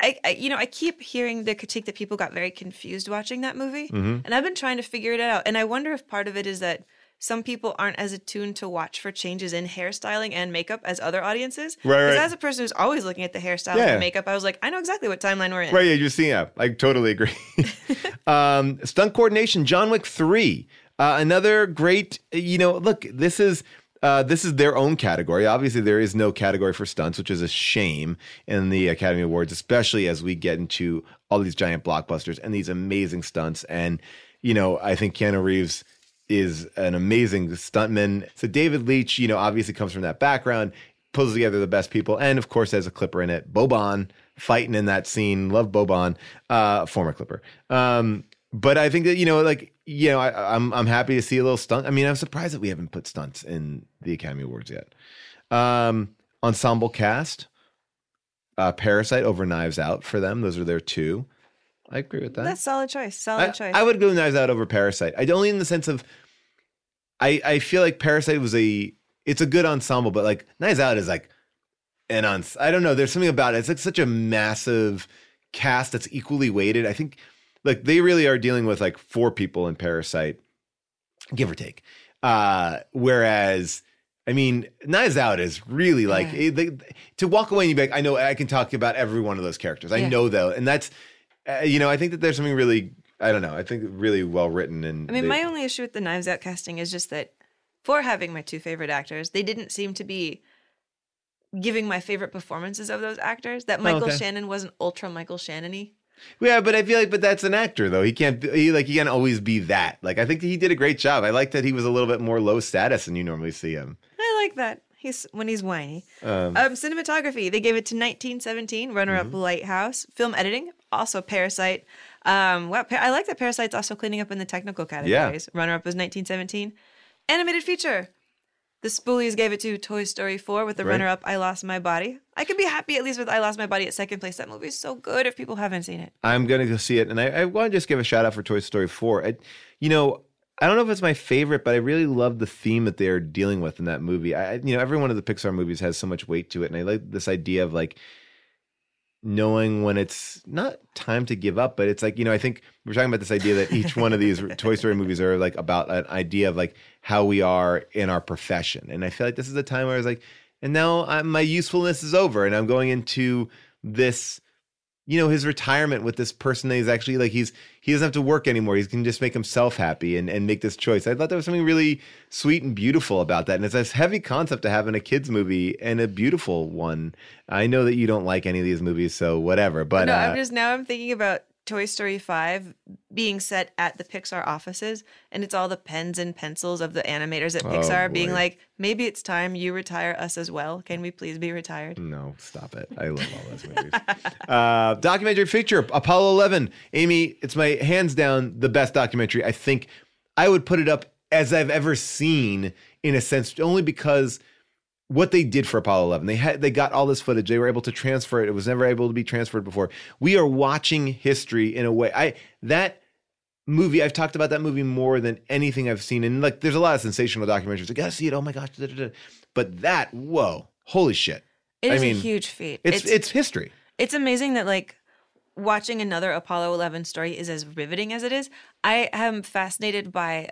I, I, you know, I keep hearing the critique that people got very confused watching that movie, Mhm. and I've been trying to figure it out. And I wonder if part of it is that some people aren't as attuned to watch for changes in hairstyling and makeup as other audiences. Right, Because right. as a person who's always looking at the hairstyling Yeah. and makeup, I was like, I know exactly what timeline we're in. Right, yeah, you're seeing I totally agree. um, stunt coordination, John Wick three, uh, another great. You know, look, this is uh, this is their own category. Obviously, there is no category for stunts, which is a shame in the Academy Awards, especially as we get into all these giant blockbusters and these amazing stunts. And you know, I think Keanu Reeves is an amazing stuntman. So David Leitch, you know, obviously comes from that background, pulls together the best people, and of course has a clipper in it. Boban fighting in that scene. Love Boban, uh, former clipper. Um, but I think that you know, like you know, I, I'm I'm happy to see a little stunt. I mean, I'm surprised that we haven't put stunts in the Academy Awards yet. Um, ensemble cast, uh, Parasite over Knives Out for them. Those are their two. I agree with that. That's solid choice. Solid I, choice. I would go Knives Out over Parasite. I only in the sense of I I feel like Parasite was a it's a good ensemble, but like Knives Out is like an on I don't know. There's something about it. It's like such a massive cast that's equally weighted. I think like they really are dealing with like four people in Parasite. give or take. Uh, whereas, I mean, Knives Out is really like Yeah. it- they- to walk away and you be like, I know I can talk about every one of those characters. I Yeah. know though, and that's uh, you know, I think that there's something really, I don't know, I think really well written and I mean, they- my only issue with the Knives Out casting is just that for having my two favorite actors, they didn't seem to be giving my favorite performances of those actors. That Michael Oh, okay. Shannon wasn't ultra Michael Shannon-y. Yeah, but I feel like, but that's an actor though. He can't, he like, he can't always be that. Like, I think he did a great job. I like that he was a little bit more low status than you normally see him. I like that. He's when he's whiny. Um, Um, cinematography, they gave it to 1917, runner-up Mm-hmm. Lighthouse. Film editing, also Parasite. Um, wow, I like that Parasite's also cleaning up in the technical categories. Yeah. Runner-up was 1917. Animated feature. The Spoolies gave it to Toy Story 4 with the Right. runner-up I Lost My Body. I could be happy at least with I Lost My Body at second place. That movie is so good if people haven't seen it. I'm gonna go see it, and I, I want to just give a shout out for Toy Story 4. I, you know, I don't know if it's my favorite, but I really love the theme that they're dealing with in that movie. I- you know, every one of the Pixar movies has so much weight to it, and I like this idea of like knowing when it's not time to give up, but it's like you know, I think we're talking about this idea that each one of these Toy Story movies are like about an idea of like how we are in our profession, and I feel like this is a time where I was like, and now i my usefulness is over, and I'm going into this you know his retirement with this person that he's actually like he's he doesn't have to work anymore. He can just make himself happy and, and make this choice. I thought there was something really sweet and beautiful about that. And it's this heavy concept to have in a kids movie and a beautiful one. I know that you don't like any of these movies so whatever but no, uh, I'm just now I'm thinking about Toy Story 5 being set at the Pixar offices and it's all the pens and pencils of the animators at Oh, Pixar being like, maybe it's time you retire us as well. Can we please be retired? no stop it. I love all those movies. Uh documentary feature apollo 11 amy it's my hands down the best documentary. I think i would put it up as i've ever seen in a sense only because what they did for Apollo 11. They had they got all this footage. They were able to transfer it. It was never able to be transferred before. We are watching history in a way. I that movie I've talked about that movie more than anything I've seen. And like there's a lot of sensational documentaries. I gotta see it. Oh my gosh. da, da, da. But that, whoa, holy shit. It I is mean, a huge feat. It's it's, history. It's amazing that like watching another Apollo 11 story is as riveting as it is. I am fascinated by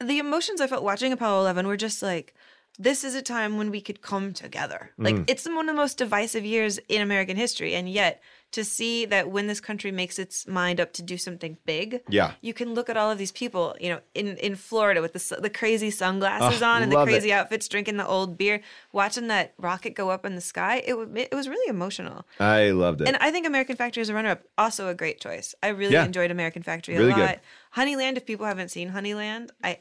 the emotions I felt watching Apollo 11 were just like this is a time when we could come together. Like Mm. it's one of the most divisive years in American history and yet to see that when this country makes its mind up to do something big, Yeah. you can look at all of these people, you know, in in Florida with the the crazy sunglasses Oh, on and the love it. crazy outfits, drinking the old beer, watching that rocket go up in the sky. It it was really emotional. I loved it. And I think American Factory as a runner up, also a great choice. I really Yeah. enjoyed American Factory a Really good. lot. Honeyland, if people haven't seen Honeyland, I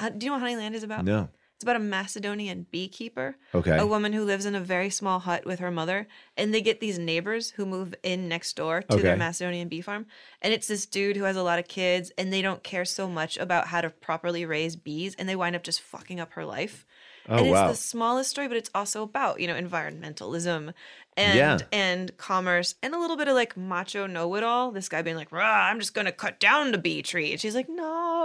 uh, do you know what Honeyland is about? no. It's about a Macedonian beekeeper. Okay. A woman who lives in a very small hut with her mother, and they get these neighbors who move in next door to their Macedonian bee farm. And it's this dude who has a lot of kids, and they don't care so much about how to properly raise bees, and they wind up just fucking up her life. Oh, and it's wow. the smallest story, but it's also about, you know, environmentalism and Yeah. and commerce and a little bit of like macho know-it-all. This guy being like, Rah, I'm just gonna cut down the bee tree. And she's like, No.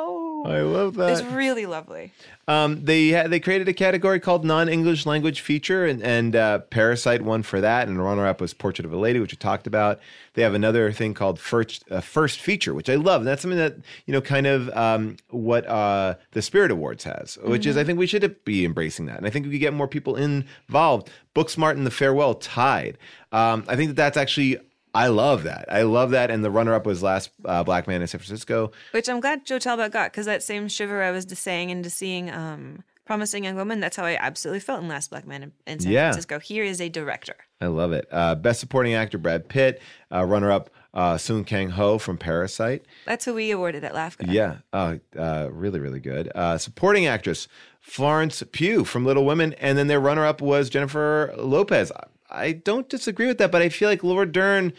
I love that. It's really lovely. Um, they they created a category called non-English language feature, and and uh, Parasite won for that, and runner-up was Portrait of a Lady, which we talked about. They have another thing called first uh, first feature, which I love. And that's something that you know, kind of um, what uh, the Spirit Awards has, which is I think we should be embracing that, and I think we could get more people involved. Booksmart and The Farewell tied. Um, I think that that's actually. I love that. I love that. And the runner-up was Last uh, Black Man in San Francisco. Which I'm glad Joe Talbot got because that same shiver I was just saying into seeing um, Promising Young Woman, that's how I absolutely felt in Last Black Man in, in San Yeah. Francisco. Here is a director. I love it. Uh, Best Supporting Actor Brad Pitt, uh, runner up uh, Song Kang Ho from Parasite. That's who we awarded at Laugh Yeah, uh, uh, really, really good. Uh, supporting Actress Florence Pugh from Little Women, and then their runner up was Jennifer Lopez. I, don't disagree with that, but I feel like Laura Dern.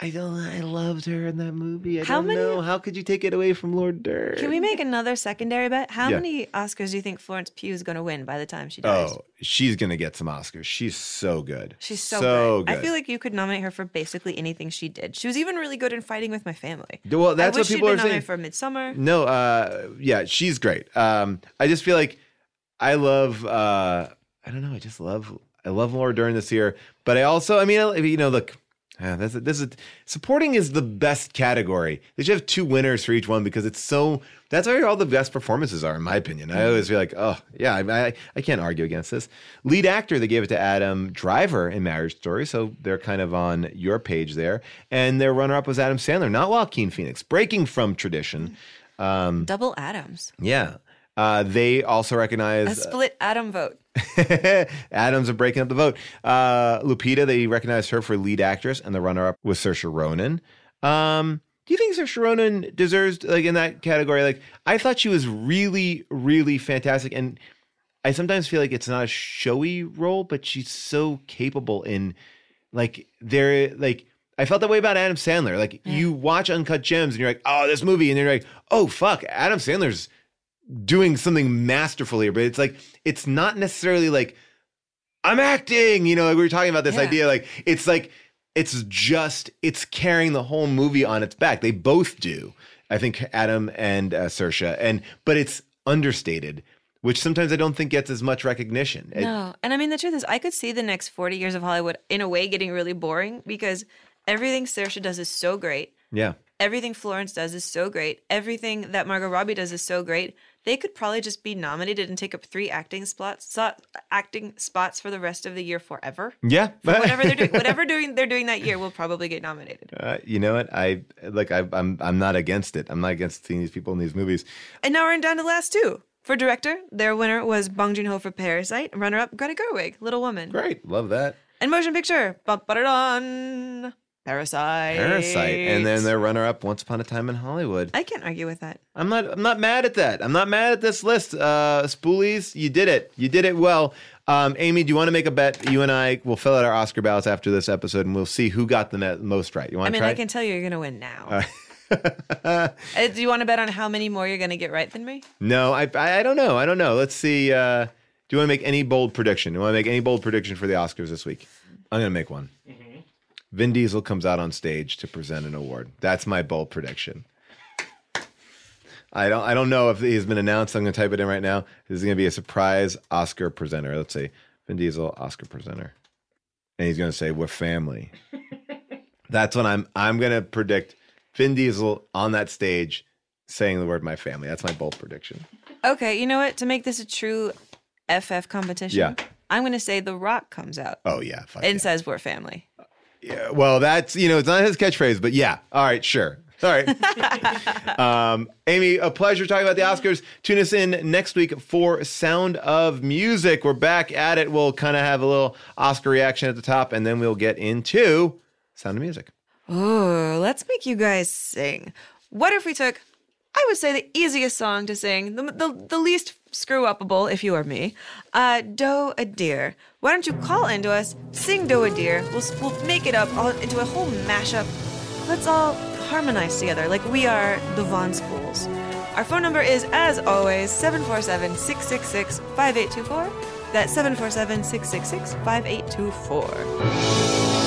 I don't. I loved her in that movie. I How don't many- know. How could you take it away from Laura Dern? Can we make another secondary bet? How Yeah. many Oscars do you think Florence Pugh is going to win by the time she dies? Oh, she's gonna get some Oscars. She's so good. She's so, so good. I feel like you could nominate her for basically anything she did. She was even really good in Fighting with My Family. Well, that's I what wish she'd people been are saying. for Midsommar. No, uh, yeah, she's great. Um, I just feel like I love. Uh, I don't know. I just love. I love Laura Dern this year, but I also, I mean, you know, look, Yeah, that's this is supporting is the best category. They should have two winners for each one because it's so. That's where all the best performances are, in my opinion. I always feel like, oh yeah, I, I, can't argue against this. Lead actor, they gave it to Adam Driver in Marriage Story, so they're kind of on your page there. And their runner-up was Adam Sandler, not Joaquin Phoenix, breaking from tradition. Um, Double Adams. yeah, uh, they also recognize A split Adam vote. Adams are breaking up the vote. Uh, Lupita, they recognized her for lead actress, and the runner-up was Saoirse Ronan. Um, do you think Saoirse Ronan deserves like in that category? Like, I thought she was really, really fantastic, and I sometimes feel like it's not a showy role, but she's so capable in like there, like. I felt that way about Adam Sandler. Like you watch Uncut Gems and you're like, oh, this movie, and then you're like, oh fuck, Adam Sandler's doing something masterful here, but it's like it's not necessarily like I'm acting, you know, like we were talking about this Yeah. idea like it's like it's just it's carrying the whole movie on its back. They both do. I think Adam and uh, Saoirse and but it's understated, which sometimes I don't think gets as much recognition. It- No. And I mean, the truth is, I could see the next 40 years of Hollywood in a way getting really boring because everything Saoirse does is so great. yeah. Everything Florence does is so great. Everything that Margot Robbie does is so great. They could probably just be nominated and take up three acting spots, acting spots for the rest of the year forever. Yeah. For whatever they're doing, whatever doing they're doing that year will probably get nominated. Uh, you know what? I like. I, I'm. I'm not against it. I'm not against seeing these people in these movies. And now we're down to the last two. For director, their winner was Bong Joon Ho for Parasite. Runner up, Greta Gerwig, Little Woman. Great. Love that. And motion picture, bum, ba-da-dun, Parasite. Parasite, and then their runner-up, Once Upon a Time in Hollywood. I can't argue with that. I'm not. I'm not mad at that. I'm not mad at this list. Uh, Spoolies, you did it. You did it well. Um, Amy, do you want to make a bet? You and I will fill out our Oscar ballots after this episode, and we'll see who got the me- most right. You want I to mean, try? I can tell you you're going to win now. Uh, Uh, do you want to bet on how many more you're going to get right than me? no, I, I. I don't know. I don't know. Let's see. Uh, do you want to make any bold prediction? Do you want to make any bold prediction for the Oscars this week? I'm going to make one. Vin Diesel comes out on stage to present an award. That's my bold prediction. I don't I don't know if he's been announced. I'm going to type it in right now. This is going to be a surprise Oscar presenter. Let's see. Vin Diesel Oscar presenter. And he's going to say we're family. That's when I'm I'm going to predict Vin Diesel on that stage saying the word my family. That's my bold prediction. Okay, you know what? To make this a true FF competition, Yeah. I'm going to say The Rock comes out Oh yeah, fuck and yeah. says we're family. Yeah, well, that's you know, it's not his catchphrase, but yeah. All right, sure. All right. um, Amy, a pleasure talking about the Oscars. Tune us in next week for Sound of Music. We're back at it. We'll kind of have a little Oscar reaction at the top, and then we'll get into Sound of Music. Oh, let's make you guys sing. What if we took, I would say, the easiest song to sing, the, the, the least screw upable, if you are me, uh, Do a Deer. Why don't you call into us, sing Do a Deer? We'll, we'll make it up all into a whole mashup. Let's all harmonize together like we are the Von Spools. Our phone number is, as always, 747 666 5824. That's 747 666 5824.